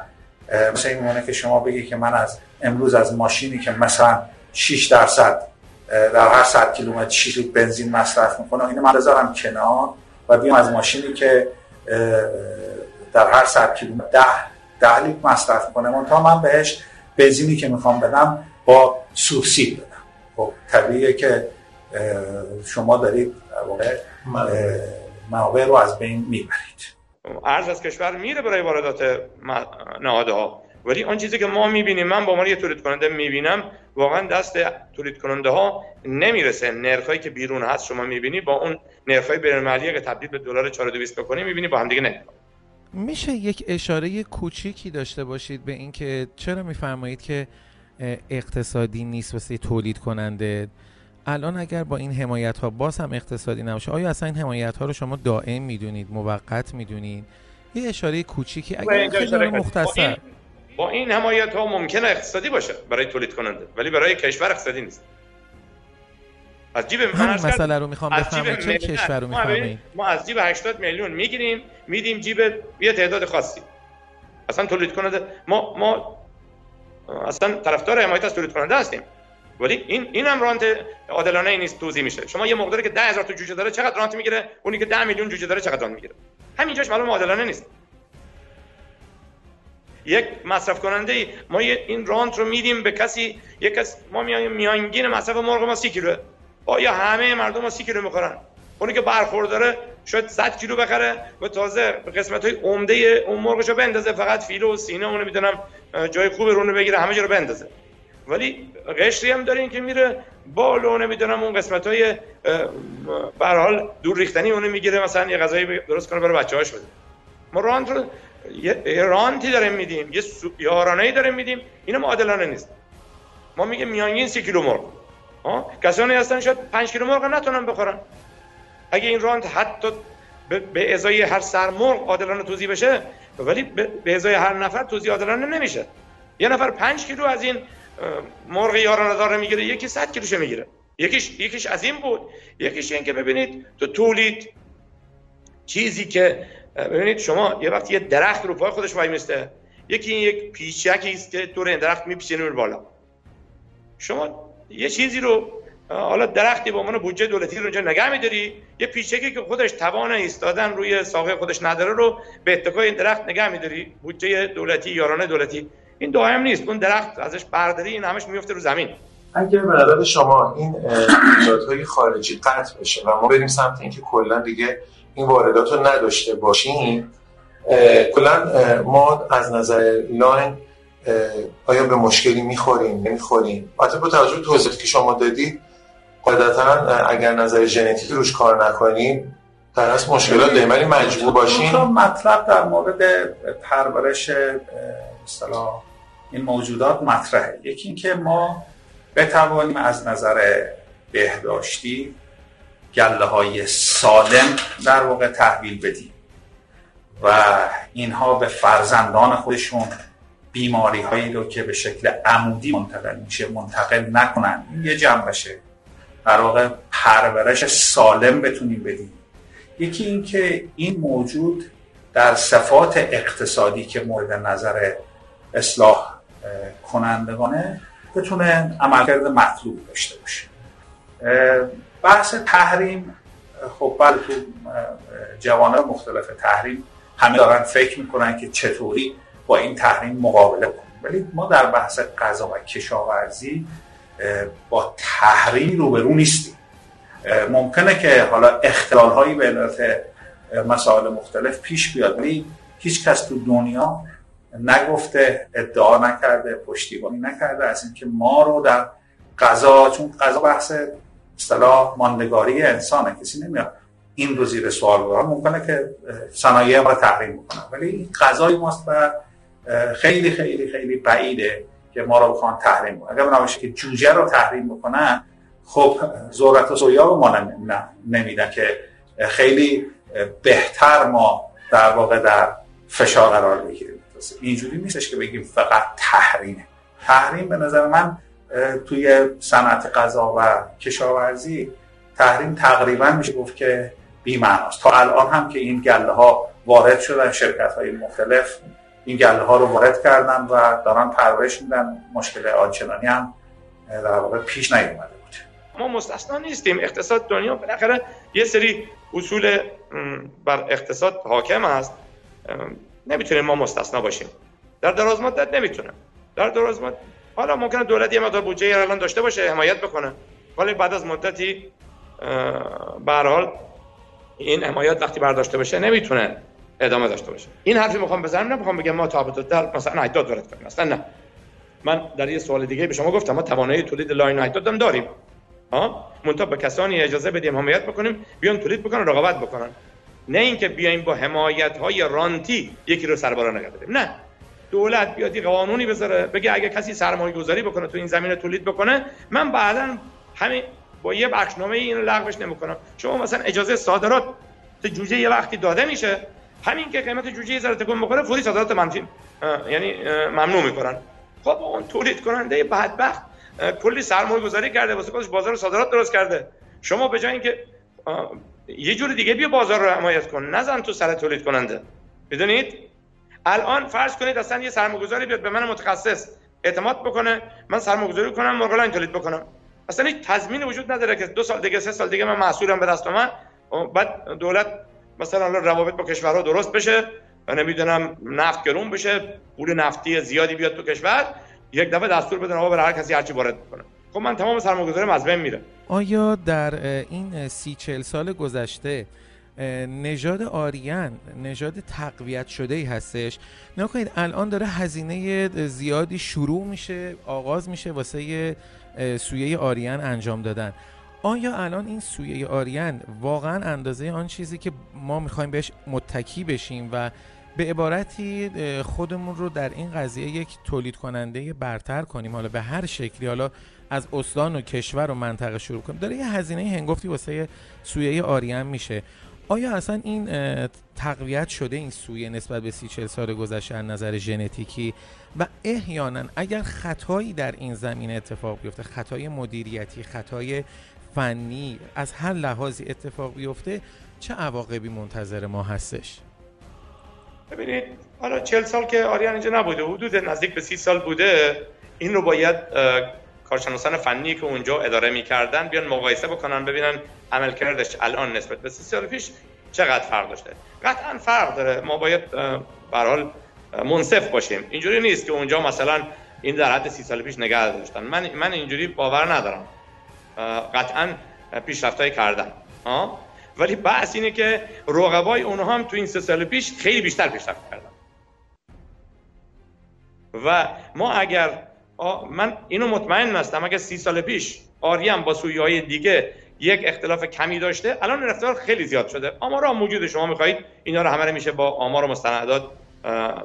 مثلا این که شما بگی که من از امروز از ماشینی که مثلا 6 درصد در هر 100 کیلومتر 6 لیتر بنزین مصرف می‌کنه اینو من بذارم کنار و بیام از ماشینی که در هر 100 کیلومتر 10 10 لیتر مصرف کنه من تا من بهش بنزینی که می‌خوام بدم با سوبسید بدم. خب طبیعیه که شما دارید منابع. رو از بین می‌برید. ارز از کشور میره برای واردات نهادها. ولی آن چیزی که ما می‌بینیم من با عنوان یه تولید کننده می‌بینم واقعا دست تولید کننده ها نمی‌رسه. نرخایی که بیرون هست شما می‌بینی با اون نرخای بین که تبدیل به دلار 4200 بکنی می‌بینی با هم دیگه نه میشه یک اشاره کوچیکی داشته باشید به اینکه چرا میفرمایید که اقتصادی نیست واسه تولید کننده الان اگر با این حمایت ها باز هم اقتصادی نباشه آیا اصلا این حمایت ها رو شما دائم می‌دونید موقت می‌دونید؟ یه اشاره کوچیکی اگر خیلی مختصر. با این حمایت ها ممکنه اقتصادی باشه برای تولید کننده ولی برای کشور اقتصادی نیست. از جیب من مسئله رو می‌خوام بفهمم. چه کشور رو می‌خوام ما از جیب 80 میلیون می‌گیریم میدیم جیب یه تعداد خاصی. اصلا تولید کننده ما ما اصلا طرفدار حمایت از تولید کننده هستیم. ولی این این هم رانت عادلانه نیست توضیح میشه. شما یه مقداری که 10000 تا جوجه داره چقدر رانت می‌گیره؟ اونی که 10 میلیون جوجه داره چقدر رانت می‌گیره؟ همینجاش معلوم عادلانه نیست. یک مصرف کننده ما این رانت رو میدیم به کسی یک کس ما میانگین مصرف مرغ ما 30 کیلو آیا همه مردم ما 30 کیلو می‌خورن؟ اونی که برخورداره شاید 100 کیلو بخره و تازه قسمت های عمده اون مرغشو بندازه. فقط فیلو و سینه اونو می‌دونم جای خوب رونو بگیره همه جا رو بندازه. ولی قشری هم دارین که میره بالو نمی‌دونم اون قسمت های حال دور ریختنی اونو می‌گیره مثلا یه غذایی درست کنه برای بچه‌هاش بده. ما رانت رو یه رانتی داریم میدیم یه یارانه داریم میدیم اینا معادلانه نیست. ما میگه میانگین سی کیلو مرغ. کسانی هستن شاید 5 کیلو مرغ نتونن بخورن. اگه این رانت حتی به ازای هر سر مرغ عادلانه توضیح بشه ولی به ازای هر نفر توضیح عادلانه نمیشه. یه نفر 5 کیلو از این مرغ یارانه داره می‌گیره یکی 100 کیلوشه می‌گیره. یکیش یکیش از این بود. یکیش این که ببینید تو تولید چیزی که ببینید شما یه وقتی یه درخت رو پای خودش وای میسته یکی این یک پیچکی است که دور این درخت میپیچه بالا. شما یه چیزی رو حالا درختی به عنوان بودجه دولتی رو اونجا نگه میداری. یه پیچکی که خودش توان ایستادن روی ساقه خودش نداره رو به اتکای این درخت نگه میداری. بودجه دولتی یارانه دولتی. این دائم نیست. اون درخت ازش برداری این همش میفته رو زمین. اگر به شما این ایجادهای خارجی قطع بشه و ما بریم سمت اینکه کلا دیگه این واردات رو نداشته باشیم کلا ما از نظر لاین آیا به مشکلی می‌خوریم؟ نمی‌خوریم؟ البته با توجه توضیحاتی که شما دادید قاعدتا اگر نظر ژنتیک روش کار نکنیم در از مشکلات داریم ولی مجبور باشیم. مطلب در مورد پرورش اصطلاح این موجودات مطرحه. یکی اینکه ما بتوانیم از نظر بهداشتی گله های سالم در واقع تحویل بدیم. و اینها به فرزندان خودشون بیماری هایی رو که به شکل عمودی منتقل میشه منتقل نکنن. این یه جنبشه در واقع پرورش سالم بتونیم بدیم. یکی این که این موجود در صفات اقتصادی که مورد نظر اصلاح کنندگانه بتونه عملکرد مطلوب داشته باشه. بحث تحریم خب بله تو جوانه مختلف تحریم همه دارن فکر می‌کنن که چطوری با این تحریم مقابله کنیم ولی ما در بحث غذا و کشاورزی با تحریم روبرو نیستیم. ممکنه که حالا اختلال هایی به علت مسائل مختلف پیش بیاد ولی هیچ کس تو دنیا نگفته ادعا نکرده پشتیبانی نکرده از اینکه ما رو در غذا چون غذا بحث اصطلاح ماندگاری انسانه کسی نمیاد این رو زیر سوال ببره. ممکنه که صنایع ما تحریم بکنن ولی این غذای ماست و خیلی خیلی خیلی بعیده که ما رو بخوان تحریم کنن. اگر بنابراین که جوجه رو تحریم بکنن خب ذرت و سویا رو ما نمیدن که خیلی بهتر ما در واقع در فشار قرار بگیریم. اینجوری نیستش که بگیم فقط تحریمه تحریم به نظر من توی صنعت غذا و کشاورزی تحریم تقریبا میشه گفت که بی‌معناست. تا الان هم که این گله ها وارد شدن شرکت های مختلف این گله ها رو وارد کردن و دارن پرورش میدن مشکل آنچنانی هم در واقع پیش نیومده بود. ما مستثنا نیستیم. اقتصاد دنیا بالاخره یه سری اصول بر اقتصاد حاکم است. نمی‌تونیم ما مستثنا باشیم. در دراز مدت نمی‌تونه در دراز مدت حالا ممکنه دولت یه مقدار بودجه الان داشته باشه حمایت بکنه. ولی بعد از مدتی به حال این حمایت وقتی برداشته بشه نمی‌تونه ادامه داشته باشه. این حرفی می‌خوام بزنم نمی‌خوام بگم ما تابعیت در مثلا 80 وارد کنیم اصلا نه. من در یه سوال دیگه به شما گفتم ما توانایی تولید لاین 80 هم داریم. ها؟ منتها به کسانی اجازه بدیم حمایت بکنیم بیان تولید بکنن رقابت بکنن. نه اینکه بیایم با حمایت های رانتی یکی رو سربارا نگه نه. دولت بیاد قانونی بذاره بگه اگه کسی سرمایه گذاری بکنه تو این زمینه تولید بکنه من بعدا همین با یه بخشنامه اینو لغوش نمی‌کنم. شما مثلا اجازه صادرات جوجه یه وقتی داده میشه همین که قیمت جوجه ذره تکون بخوره فوری صادرات منفی یعنی ممنوع می‌کنن. خب اون تولید کننده بدبخت کلی سرمایه گذاری کرده واسه خودش بازار صادرات درست کرده. شما به جای اینکه یه جور دیگه بیا بازار رو حمایت کن نزن تو سر تولید کننده بدونید الان فرض کنید اصلا یه سرمایه‌گذاری بیاد به من متخصص اعتماد بکنه من سرمایه‌گذاری کنم مرغ تولید بکنم. اصلا هیچ تضمینی وجود نداره که دو سال دیگه سه سال دیگه من محصولم به دست من. بعد دولت مثلا روابط با کشورها درست بشه نمی‌دونم نفت گرون بشه پول نفتی زیادی بیاد تو کشور یک دفعه دستور بدن آقا برای هر کسی هرچی وارد بکنه. خب من تمام سرمایه‌گذاریم از بین میره آیا در این سی چل سال گذشته نژاد آریان نژاد تقویت شده ای هستش نکنید الان داره هزینه زیادی شروع میشه آغاز میشه واسه سویه آریان انجام دادن. آیا الان این سویه آریان واقعا اندازه آن چیزی که ما می‌خوایم بهش متکی بشیم و به عبارتی خودمون رو در این قضیه یک تولید کننده برتر کنیم؟ حالا به هر شکلی حالا از استان و کشور و منطقه شروع کنیم. داره یه هزینه هنگفتی واسه سویه آریان میشه. آیا اصلا این تقویت شده این سویه نسبت به سی چل سال گذشته از نظر ژنتیکی؟ و احیانا اگر خطایی در این زمینه اتفاق بیفته خطای مدیریتی خطای فنی از هر لحاظی اتفاق بیفته چه عواقبی منتظر ما هستش؟ ببینید حالا چل سال که آریان اینجا نبوده حدود نزدیک به سی سال بوده این رو باید کارشناسان فنی که اونجا اداره می‌کردن بیان مقایسه بکنن ببینن عملکردش الان نسبت به سال پیش چقدر فرق داشته. قطعا فرق داره. ما باید به حال منصف باشیم. اینجوری نیست که اونجا مثلا این در حد سی سال پیش نگه داشتن. من من اینجوری باور ندارم. قطعا پیشرفتای کردن. ولی بحث اینه که رقبای اونها هم تو این سه سال پیش خیلی بیشتر پیشرفت کردن. و ما اگر من اینو مطمئن هستم اگر سی سال پیش آریم با سویه های دیگه یک اختلاف کمی داشته الان این اختلاف خیلی زیاد شده. آمار هم موجود شما می‌خواهید اینا رو همه میشه با آمار و مستندات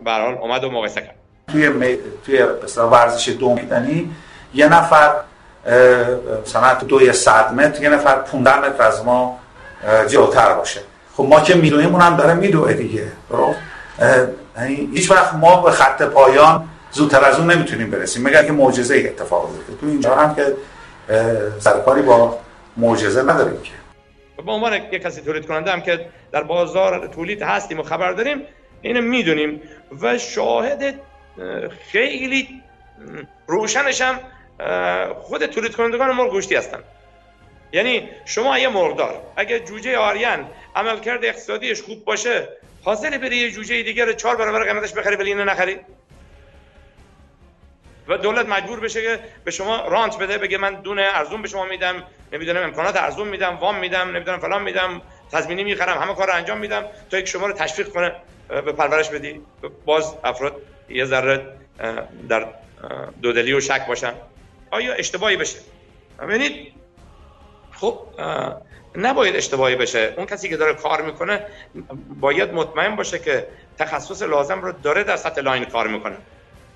به حال اومد و مقایسه کرد. توی می... توی ورزش دو میدنی یه نفر مثلا دوی صد متر یه نفر 15 متر از ما جلوتر باشه. خب ما که می‌دونیم اونم داره میدوه دیگه یعنی هیچ وقت ما به خط پایان زودتر از اون نمی‌تونیم برسیم. مگر که معجزه ای اتفاق بیفته. تو اینجا هم که سرکاری با معجزه نداریم که. به عنوان یک کسی تولید کننده هم که در بازار تولید هستیم و خبر داریم اینو می‌دونیم. و شاهد خیلی روشنش هم خود تولید کنندگان مرغ گوشتی هستن. یعنی شما یه مرغدار اگه جوجه آریان عملکرد اقتصادیش خوب باشه حاضر بری یه جوجه دیگه رو چهار برابر قیمتش بخری ولی اینو نخری؟ و دولت مجبور بشه که به شما رانت بده بگه من دونه ارزون به شما میدم نمی‌دونم امکانات ارزون میدم وام میدم نمی‌دونم فلان میدم تضمینی می‌خرم همه کار انجام میدم تا یک شما رو تشویق کنه به پرورش بدی. باز افراد یه ذره در دودلی و شک باشن. آیا اشتباهی بشه؟ ببینید خب نباید اشتباهی بشه. اون کسی که داره کار می‌کنه باید مطمئن باشه که تخصص لازم رو داره در سطح لاین کار می‌کنه.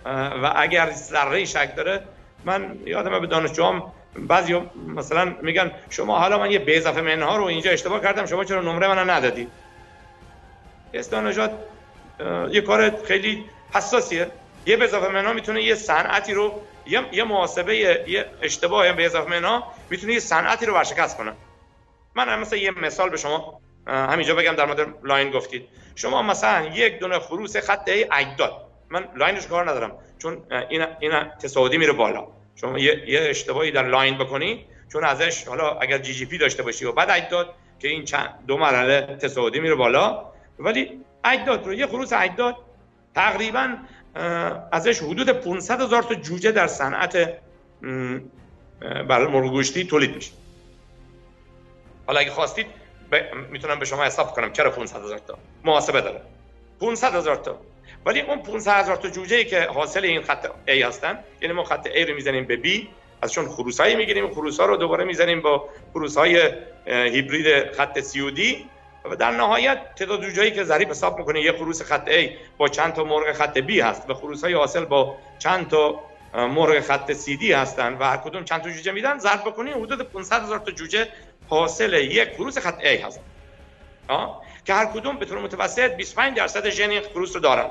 و اگر ذره شک داره من یادم به دانشجوام بعضی مثلا میگن شما حالا من یه به اضافه منها رو اینجا اشتباه کردم شما چرا نمره من ندادی؟ اصلاح نژاد یه کار خیلی حساسیه. یه به اضافه منها می‌تونه یه صنعتی رو یه یه محاسبه یه اشتباه به اضافه منها می‌تونه یه صنعتی رو ورشکست کنه. من مثلا یه مثال به شما همینجا بگم در مورد لاین گفتید. شما مثلا یک دونه خروس خط A اجداد من لاینش کار ندارم. چون این این تصاعدی میره بالا. شما یه, اشتباهی در لاین بکنی چون ازش حالا اگر GGP داشته باشی و بعد اجداد که این چند دو مرحله تصاعدی میره بالا. ولی اجداد رو یه خروس اجداد تقریبا ازش حدود 500 هزار تا جوجه در صنعت برای مرغ گوشتی تولید میشه. حالا اگه خواستید ب... می‌تونم به شما حساب کنم. چرا 500 هزار تا؟ محاسبه داره. 500 هزار تا. ولی اون 500 هزار تا جوجه ای که حاصل این خط A هستن یعنی ما خط A رو می‌زنیم به B ازشون خروسایی می‌گیریم خروس ها رو دوباره می‌زنیم با خروس های هیبرید خط C و D. و در نهایت تعداد جوجه‌ای که ضریب حساب می‌کنه یه خروس خط A با چند تا مرغ خط B هست و خروس های حاصل با چند تا مرغ خط CD هستن و هر کدوم چند تا جوجه میدن ضرب بکنید حدود 500 هزار تا جوجه حاصل یک خروس خط A هست. که هر کدوم به طور متوسط 25 درصد ژن خروس رو دارن.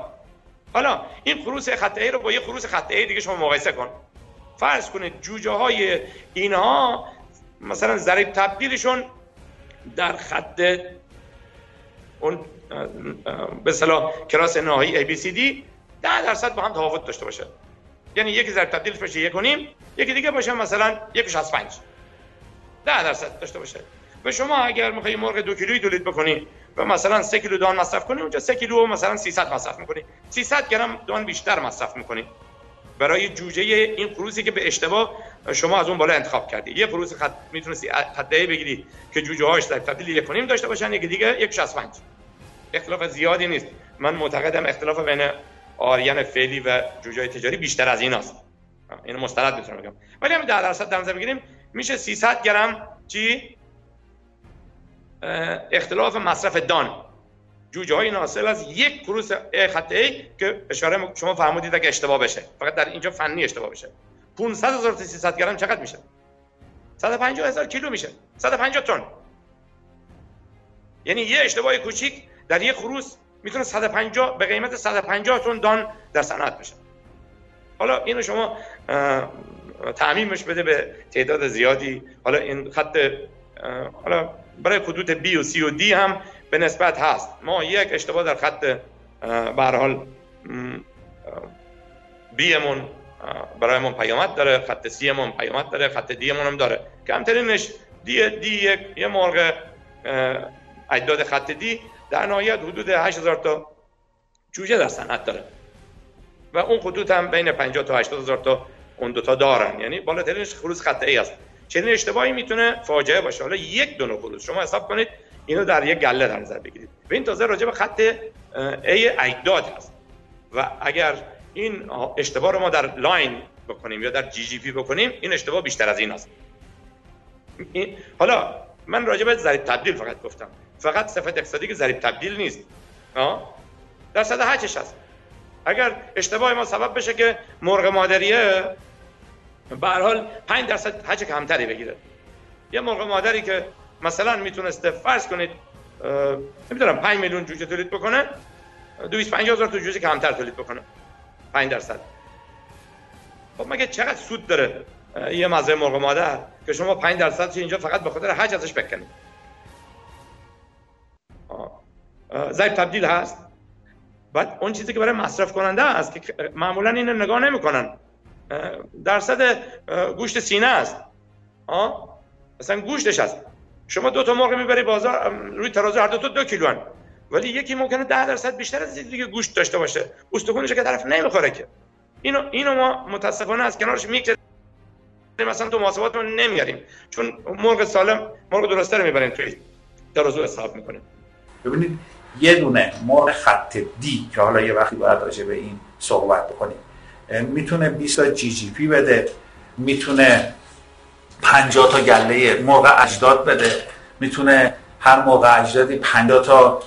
حالا این خروس خط A رو با یه خروس خط A دیگه شما مقایسه کن. فرض کنید جوجه های اینها مثلا ضریب تبدیلشون در خط اون به اصطلاح کلاس نهایی ABCD 10 درصد با هم تفاوت داشته باشه. یعنی یکی ضریب تبدیلش بشه یک کنیم یکی دیگه باشه مثلا یکش از پنج. 10 درصد داشته باشه. و شما اگر می‌خوای مرغ دو کیلویی تولید بکنی و مثلا 3 کیلو دان مصرف کنی اونجا 3 کیلو مثلا 300 مصرف می‌کنی. 300 گرم دان بیشتر مصرف می‌کنی. برای جوجه این خروسی که به اشتباه شما از اون بالا انتخاب کردی. یه خروس خط می‌تونستی خطه بگیری که جوجه هاش در تبدیل یک کنیم داشته باشن یکی دیگه یک 65 اختلاف زیادی نیست. من معتقدم اختلاف بین آریان فعلی و جوجه تجاری بیشتر از این است. اینو مستند می‌تونم بگم. ولی هم 10 درصد در نظر بگیریم میشه 300 گرم چی؟ اختلاف مصرف دان. جوجه های ناصل از یک کروس خط ای که اشاره شما فرمودید اگه اشتباه بشه. فقط در اینجا فنی اشتباه بشه. 500 هزار تا 300 گرم چقدر میشه؟ 150 هزار کیلو میشه. 150 تن. یعنی یه اشتباه کوچیک در یک خروس می‌تونه 150 به قیمت 150 تن دان در صنعت بشه. حالا اینو شما تعمیمش بده به تعداد زیادی. حالا این خط حالا برای خطوط بی و سی و دی هم به نسبت هست. ما یک اشتباه در خط به حال مون برایمون پیامد داره. خط سی مون پیامد داره خط دی مون هم داره. کمترینش دی دی یک یه مرغ اجداد خط دی در نهایت حدود 8000 تا جوجه در صنعت داره. و اون خطوط هم بین 50 تا 80 هزار تا اون دوتا دارن. یعنی بالاترینش خروس خط ای است. چنین اشتباهی می‌تونه فاجعه باشه. حالا یک دونه خروس شما حساب کنید اینو در یک گله در نظر بگیرید. و این تازه راجع به خط ای اجداد هست. و اگر این اشتباه رو ما در لاین بکنیم یا در GGP بکنیم این اشتباه بیشتر از این است حالا من راجع به ضریب تبدیل فقط گفتم. فقط صفت اقتصادی که ضریب تبدیل نیست. درصد hatch ش هست. اگر اشتباه ما سبب بشه که مرغ مادریه به هر حال 5 درصد hatch کمتری بگیره. یه مرغ مادری که مثلا می‌تونسته فرض کنید نمی‌دونم 5 میلیون جوجه تولید بکنه 250 هزار تا جوجه کمتر تولید بکنه. 5 درصد. خب مگه چقدر سود داره یه مزرعه مرغ مادر که شما 5 درصد اینجا فقط به خاطر حج ازش بکنید؟ ضریب تبدیل هست. بعد اون چیزی که برای مصرف کننده است که معمولا اینو نگاه نمی‌کنن. درصد گوشت سینه است. آه مثلا گوشتش هست. شما دو تا مرغ می‌بری بازار روی ترازو هر دو تا دو کیلو هن. ولی یکی ممکنه ده درصد بیشتر از دیگه گوشت داشته باشه. استخونش که طرف نمی‌خوره که. اینو اینو ما متاسفانه از کنارش می‌گذاریم مثلا تو محاسبات نمیاریم چون مرغ سالم مرغ درسته رو می‌بریم توی ترازو حساب می‌کنیم. ببینید یه دونه مرغ خط دی که حالا یه وقتی باید راجع به این صحبت بکنیم. می‌تونه 20 تا جی جی پی بده می‌تونه 50 تا گله مرغ اجداد بده می‌تونه هر مرغ اجدادی 50 تا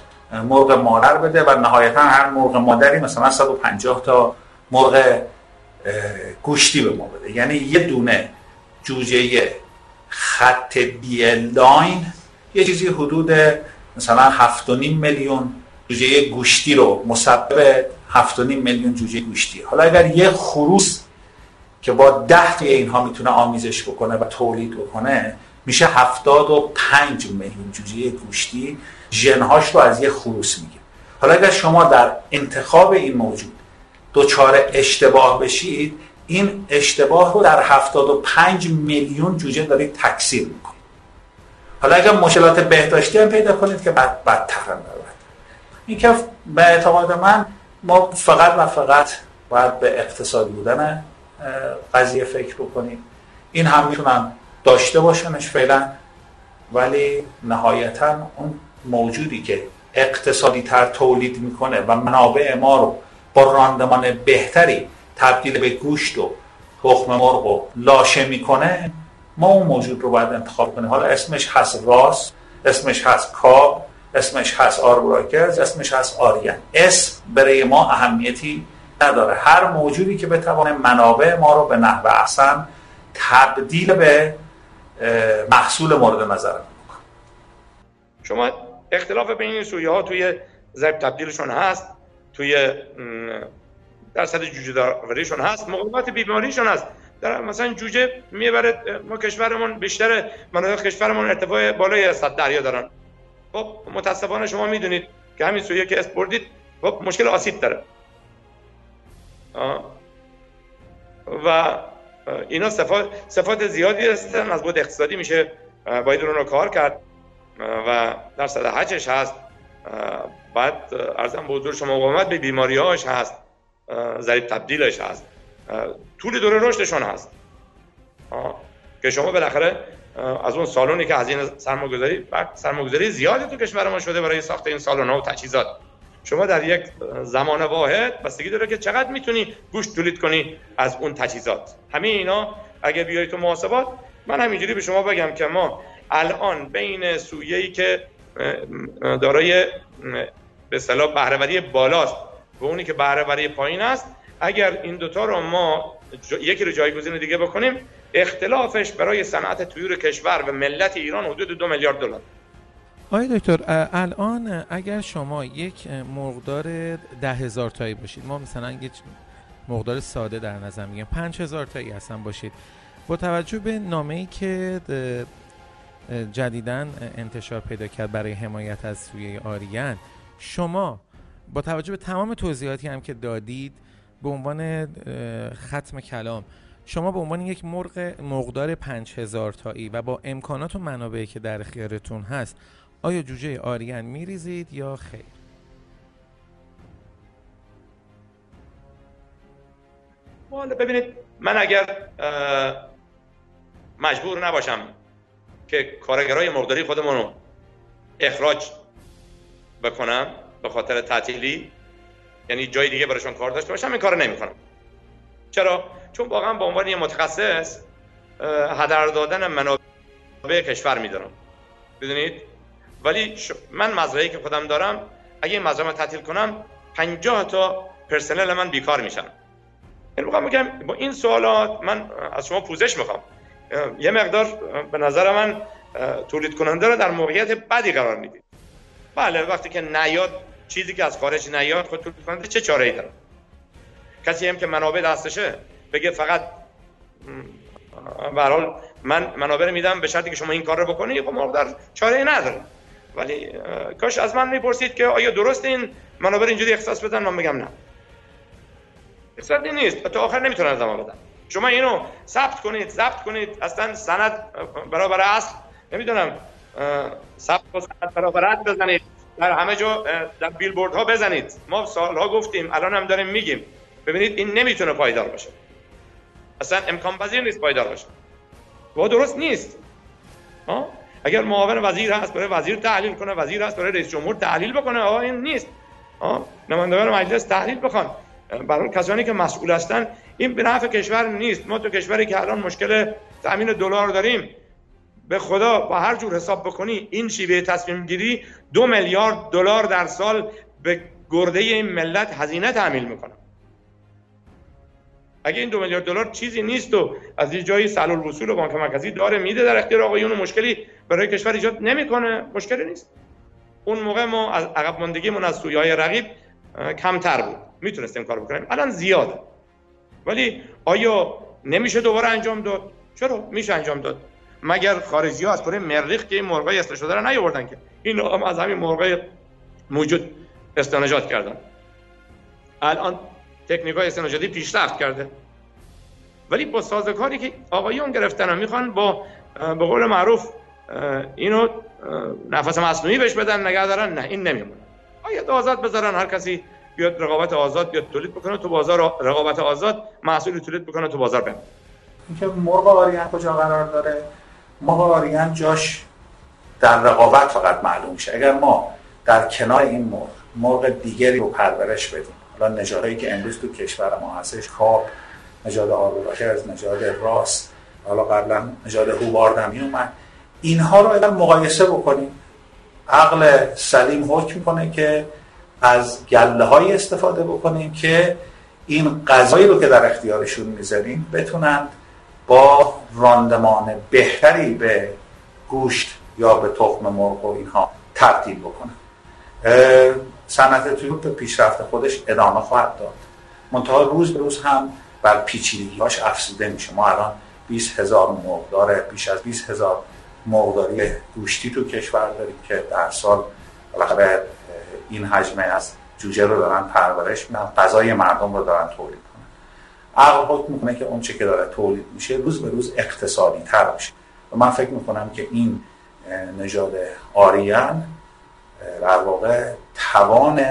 مرغ مادر بده و نهایتا هر مرغ مادری مثلا 150 تا مرغ گوشتی به ما بده. یعنی یه دونه جوجه خط بی لاین یه چیزی حدود مثلا 7.5 میلیون جوجه گوشتی رو مسبب 7.5 میلیون جوجه گوشتی حالا اگر یه خروس که با ده تا اینها می‌تونه آمیزش بکنه و تولید بکنه میشه 75 میلیون جوجه گوشتی ژنهاش رو از یه خروس میگه. حالا اگر شما در انتخاب این موجود دوچار اشتباه بشید این اشتباه رو در 75 میلیون جوجه دارید تکثیر می‌کنید. حالا اگر مشکلات بهداشتی هم پیدا کنید که بعد بدتر هم این که به اعتقاد من ما فقط و فقط باید به اقتصادی بودن قضیه فکر بکنیم. این هم می‌تونن داشته باشنش فعلا ولی نهایتا اون موجودی که اقتصادی تر تولید می‌کنه و منابع ما رو با راندمان بهتری تبدیل به گوشت و تخم مرغ و لاشه می‌کنه ما اون موجود رو باید انتخاب کنیم. حالا اسمش هست راس اسمش هست کاب اسمش هست آربراکرز اسمش هست آریان اسم برای ما اهمیتی نداره. هر موجودی که بتوانه منابع ما رو به نحو احسن تبدیل به محصول مورد نظر شما اختلاف بین این سویه ها توی ضرب تبدیلشون هست توی درصد جوجه داوریشون هست مقاومت بیماریشون هست. در مثلا جوجه می‌بره ما کشورمون بیشتر مناطق کشورمون ارتفاع بالای 100 دریا دارن. خب متاسفانه شما می‌دونید که همین سویه که اسپوردید خب مشکل آسید داره. و اینا صفات, صفات زیادی هستن از بود اقتصادی میشه باید اون رو کار کرد و در صد حجش هست. بعد ارزم به حضور شما مقاومت به بیماریاش هست ضریب تبدیلش هست. طول دوره رشدشون هست. که شما بالاخره از اون سالونی که هزینه سرمایه‌گذاری سرمایه‌گذاری زیادی تو کشور ما شده برای ساخت این سالن و تجهیزات. شما در یک زمان واحد بستگی داره که چقدر می‌تونی گوشت تولید کنی از اون تجهیزات. همه اینا اگه بیای تو محاسبات من همینجوری به شما بگم که ما الان بین سویه‌ای که دارای به اصطلاح بهره‌وری بالاست و اونی که بهره‌وری پایین است اگر این دوتا رو ما یکی رو جایگزین دیگه بکنیم اختلافش برای صنعت طیور کشور و ملت ایران حدود دو میلیارد دلار. آقای دکتر الان اگر شما یک مقدار ده هزار تایی باشید ما مثلا یک مقدار ساده در نظر میگیم پنج هزار تایی هستن باشید با توجه به نامه ای که جدیدن انتشار پیدا کرد برای حمایت از سویه آریان شما با توجه به تمام توضیحاتی هم که دادید به عنوان ختم کلام شما به عنوان یک مرغ مقدار 5000 تایی و با امکانات و منابعی که در اختیارتون هست آیا جوجه آریان میریزید یا خیر؟ والا ببینید من اگر مجبور نباشم که کارگرای مرغداری خودمون رو اخراج بکنم به خاطر تعطیلی یعنی جای دیگه براشون کار داشته باشم این کار نمی‌کنم. چرا؟ چون واقعا به عنوان یه متخصص هدر دادن منابع کشور میدارم بدونید ولی من مزرعه که خودم دارم اگه این مزرعه تعطیل کنم 50 تا پرسنل من بیکار میشن. این یعنی میگم با این سوالات من از شما پوزش می‌خوام. یه مقدار به نظر من تولید کننده رو در موقعیت بدی قرار می‌دید بله وقتی که نیاد چیزی که از خارج نیاد خود تولید کننده چه چاره ای داره؟ کسی هم که منابع دستشه بگه فقط به من منابع میدم به شرطی که شما این کار رو بکنی خب مقدار چاره نداره. ولی کاش از من می‌پرسید که آیا درست این منابع اینجوری اختصاص بدن؟ من میگم نه. اختصاصی نیست. تا آخر نمی‌تونن از بدن شما اینو ثبت کنید ضبط کنید. اصلا سند برابر اصل. نمی‌دونم ثبت و سند برابر بزنید. در همه جا در بیلبورد ها بزنید. ما سالها گفتیم الان هم داریم میگیم. ببینید این نمی‌تونه پایدار باشه. اصلا امکان پذیر نیست پایدار باشه. و درست نیست. ها؟ اگر معاون وزیر هست برای وزیر تحلیل کنه وزیر هست برای رئیس جمهور تحلیل بکنه آقا این نیست. ها؟ نمایندگان مجلس تحلیل بخوان. برای کسانی که مسئول هستن این به نفع کشور نیست. ما تو کشوری که الان مشکل تامین دلار داریم به خدا با هر جور حساب بکنی این شیوه تصمیم گیری دو میلیارد دلار در سال به گرده این ملت هزینه تحمیل می‌کنه. اگه این دو میلیارد دلار چیزی نیست و از یه جایی سلول وصول بانک مرکزی داره میده در اختیار آقایون مشکلی برای کشور ایجاد نمی‌کنه. مشکلی نیست. اون موقع ما از عقب ماندگیمون از سویای رقیب کمتر بود. می‌تونستیم کار بکنیم. الان زیاده. ولی آیا نمیشه دوباره انجام داد؟ چرا؟ میشه انجام داد. مگر خارجی ها از کره مریخ که این مرغای اصلاح شده رو نیاوردن که؟ این هم از همین مرغای موجود استنجات کردن. الان تکنیک های استنجاتی پیشرفت کرده. ولی با سازکاری که آقایون گرفتن می‌خوان با به قول معروف اینو نفس مصنوعی بهش بدن نگه دارن نه این نمیمونه. آیا آزاد بذارن؟ هر کسی بیاد رقابت آزاد بیاد تولید بکنه تو بازار رقابت آزاد محصول تولید بکنه تو بازار بمونه. اینکه مرغ آریان کجا قرار داره؟ مرغ آریان جاش در رقابت فقط معلوم شه اگر ما در کنار این مرغ مرغ دیگری رو پرورش بدیم حالا نژادهایی که امروز تو کشور ما هستش کاب نژاد از نژاد راست حالا قبلا نژاد هوباردمی اومد اینها رو اگر مقایسه بکنیم عقل سلیم حکم کنه که از گله های استفاده بکنیم که این غذایی رو که در اختیارشون می‌ذاریم بتونن با راندمان بهتری به گوشت یا به تخم مرغ و اینها تبدیل بکنن. صنعت توی به پیشرفت خودش ادامه خواهد داد. منتها روز به روز هم بر پیچیدگیهاش افزوده میشه. ما الان 20 هزار مرغدار بیش از 20 هزار مرغداری گوشتی تو کشور داریم که در سال بالاخره این حجمه از جوجه رو دارن پرورش میدن غذای مردم رو دارن تولید کنن عقل حکم می‌کنه که اون چه که داره تولید میشه روز به روز اقتصادی تر میشه و من فکر می‌کنم که این نژاد آریان در واقع توان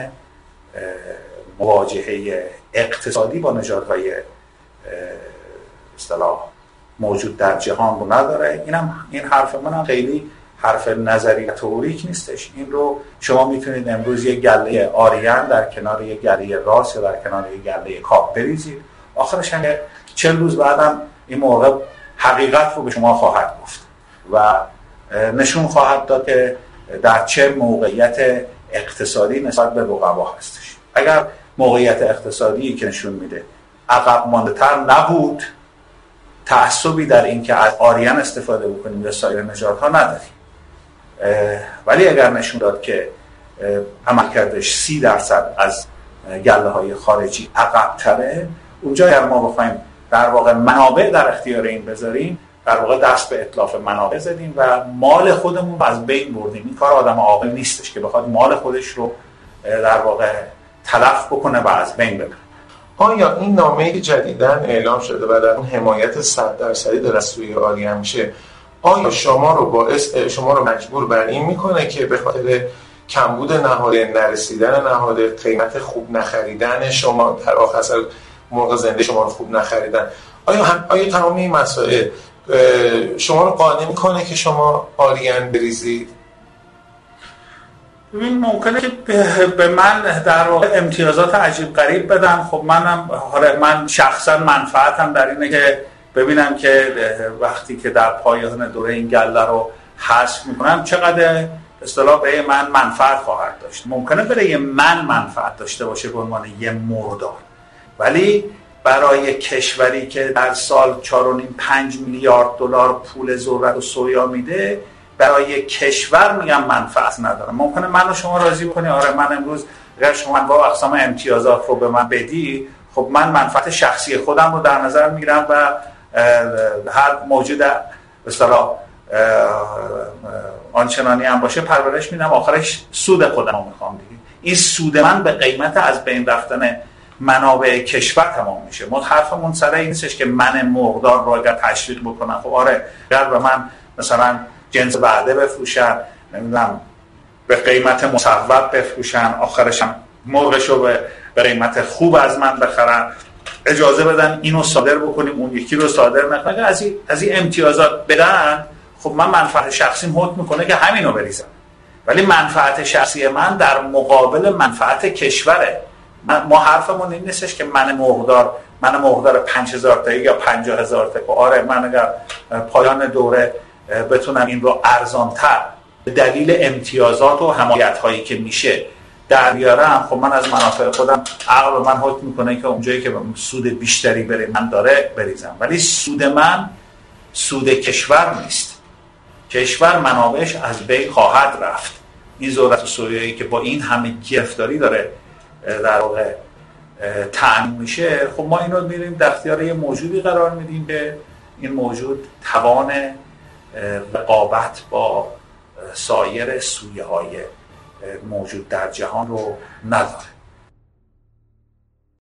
مواجهه اقتصادی با نژادهای اصطلاح موجود در جهان رو نداره. اینم این حرف من هم خیلی حرف نظری توریک نیستش. این رو شما می‌تونید امروز یه گله آریان در کنار یه گله راس یا در کنار یه گله کاپ بریزید. آخرش هم چل روز بعدم این موقع حقیقت رو به شما خواهد گفت و نشون خواهد داد که در چه موقعیت اقتصادی نسبت به رقبا هستش. اگر موقعیت اقتصادی که نشون میده عقب مانده تر نبود تعصبی در این که از آریان استفاده بکنیم یا سایر نجات ها نداریم ولی اگر نشون داد که عملکردش سی درصد از گله های خارجی عقب تره اونجا اگر ما بخوایم در واقع منابع در اختیار این بذاریم در واقع دست به اطلاف منابع زدیم و مال خودمون از بین بردیم. این کار آدم عاقل نیستش که بخواد مال خودش رو در واقع تلف بکنه و از بین ببره. آیا این نامه که جدیدا اعلام شده و در اون حمایت 100 درصدی در از سوی آریان میشه آیا شما رو باعث شما رو مجبور بر این می‌کنه که به خاطر کمبود نهاده نرسیدن نهاده قیمت خوب نخریدن شما در آخر سر موقع زنده شما رو خوب نخریدن؟ آیا هم آیا تمام این مسائل شما رو قانع می‌کنه که شما آریان بریزید ببین ممکنه که به من در واقع امتیازات عجیب غریب بدن. خب منم حالا من شخصا منفعتم در اینه که ببینم که وقتی که در پایان دوره این گله رو حذف می‌کنم چقدر اصطلاح به من منفعت خواهد داشت. ممکنه برای من منفعت داشته باشه به عنوان یه مردار. ولی برای کشوری که در سال 4.5 5 میلیارد دلار پول ذرت و سویا میده برای کشور میگم منفعت نداره. ممکنه من و شما راضی بکنی. آره من امروز اگر شما با اقسام امتیازات رو به من بدی خب من منفعت شخصی خودم رو در نظر می‌گیرم و هر موجود اصطلاح آنچنانی هم باشه پرورش میدم. آخرش سود خودم رو می‌خوام دیگه. این سود من به قیمت از بین رفتن منابع کشور تمام میشه. ما حرفمون سر این نیستش که من مقدار رو اگر تشویق بکنم. خب آره اگر به من مثلا جنس بعده بفروشن نمی‌دونم به قیمت مصوب بفروشن آخرش هم مرغش رو به قیمت خوب از من بخرن. اجازه بدن اینو صادر بکنیم اون یکی رو صادر نکنیم. از این از این امتیازات بدن خب من منفعت شخصی حکم می‌کنه که همینو بریزم. ولی منفعت شخصی من در مقابل منفعت کشوره. ما حرفمون این نیستش که من مقدار من مقدار 5000 تا یا 50000 تا آره من اگر پایان دوره بتونم این رو ارزانتر. دلیل امتیازات و حمایت هایی که میشه در بیارم خب من از منافع خودم عقل من حکم می‌کنه که اونجایی که سود بیشتری بره من داره بریزم. ولی سود من سود کشور نیست. کشور منابعش از بین خواهد رفت. این ذرت و که با این همه گرفتاری داره در واقع تعمین میشه خب ما این رو میریم در اختیار یه موجودی قرار میدیم که این موجود توان رقابت با سایر سویه های موجود در جهان رو نداره.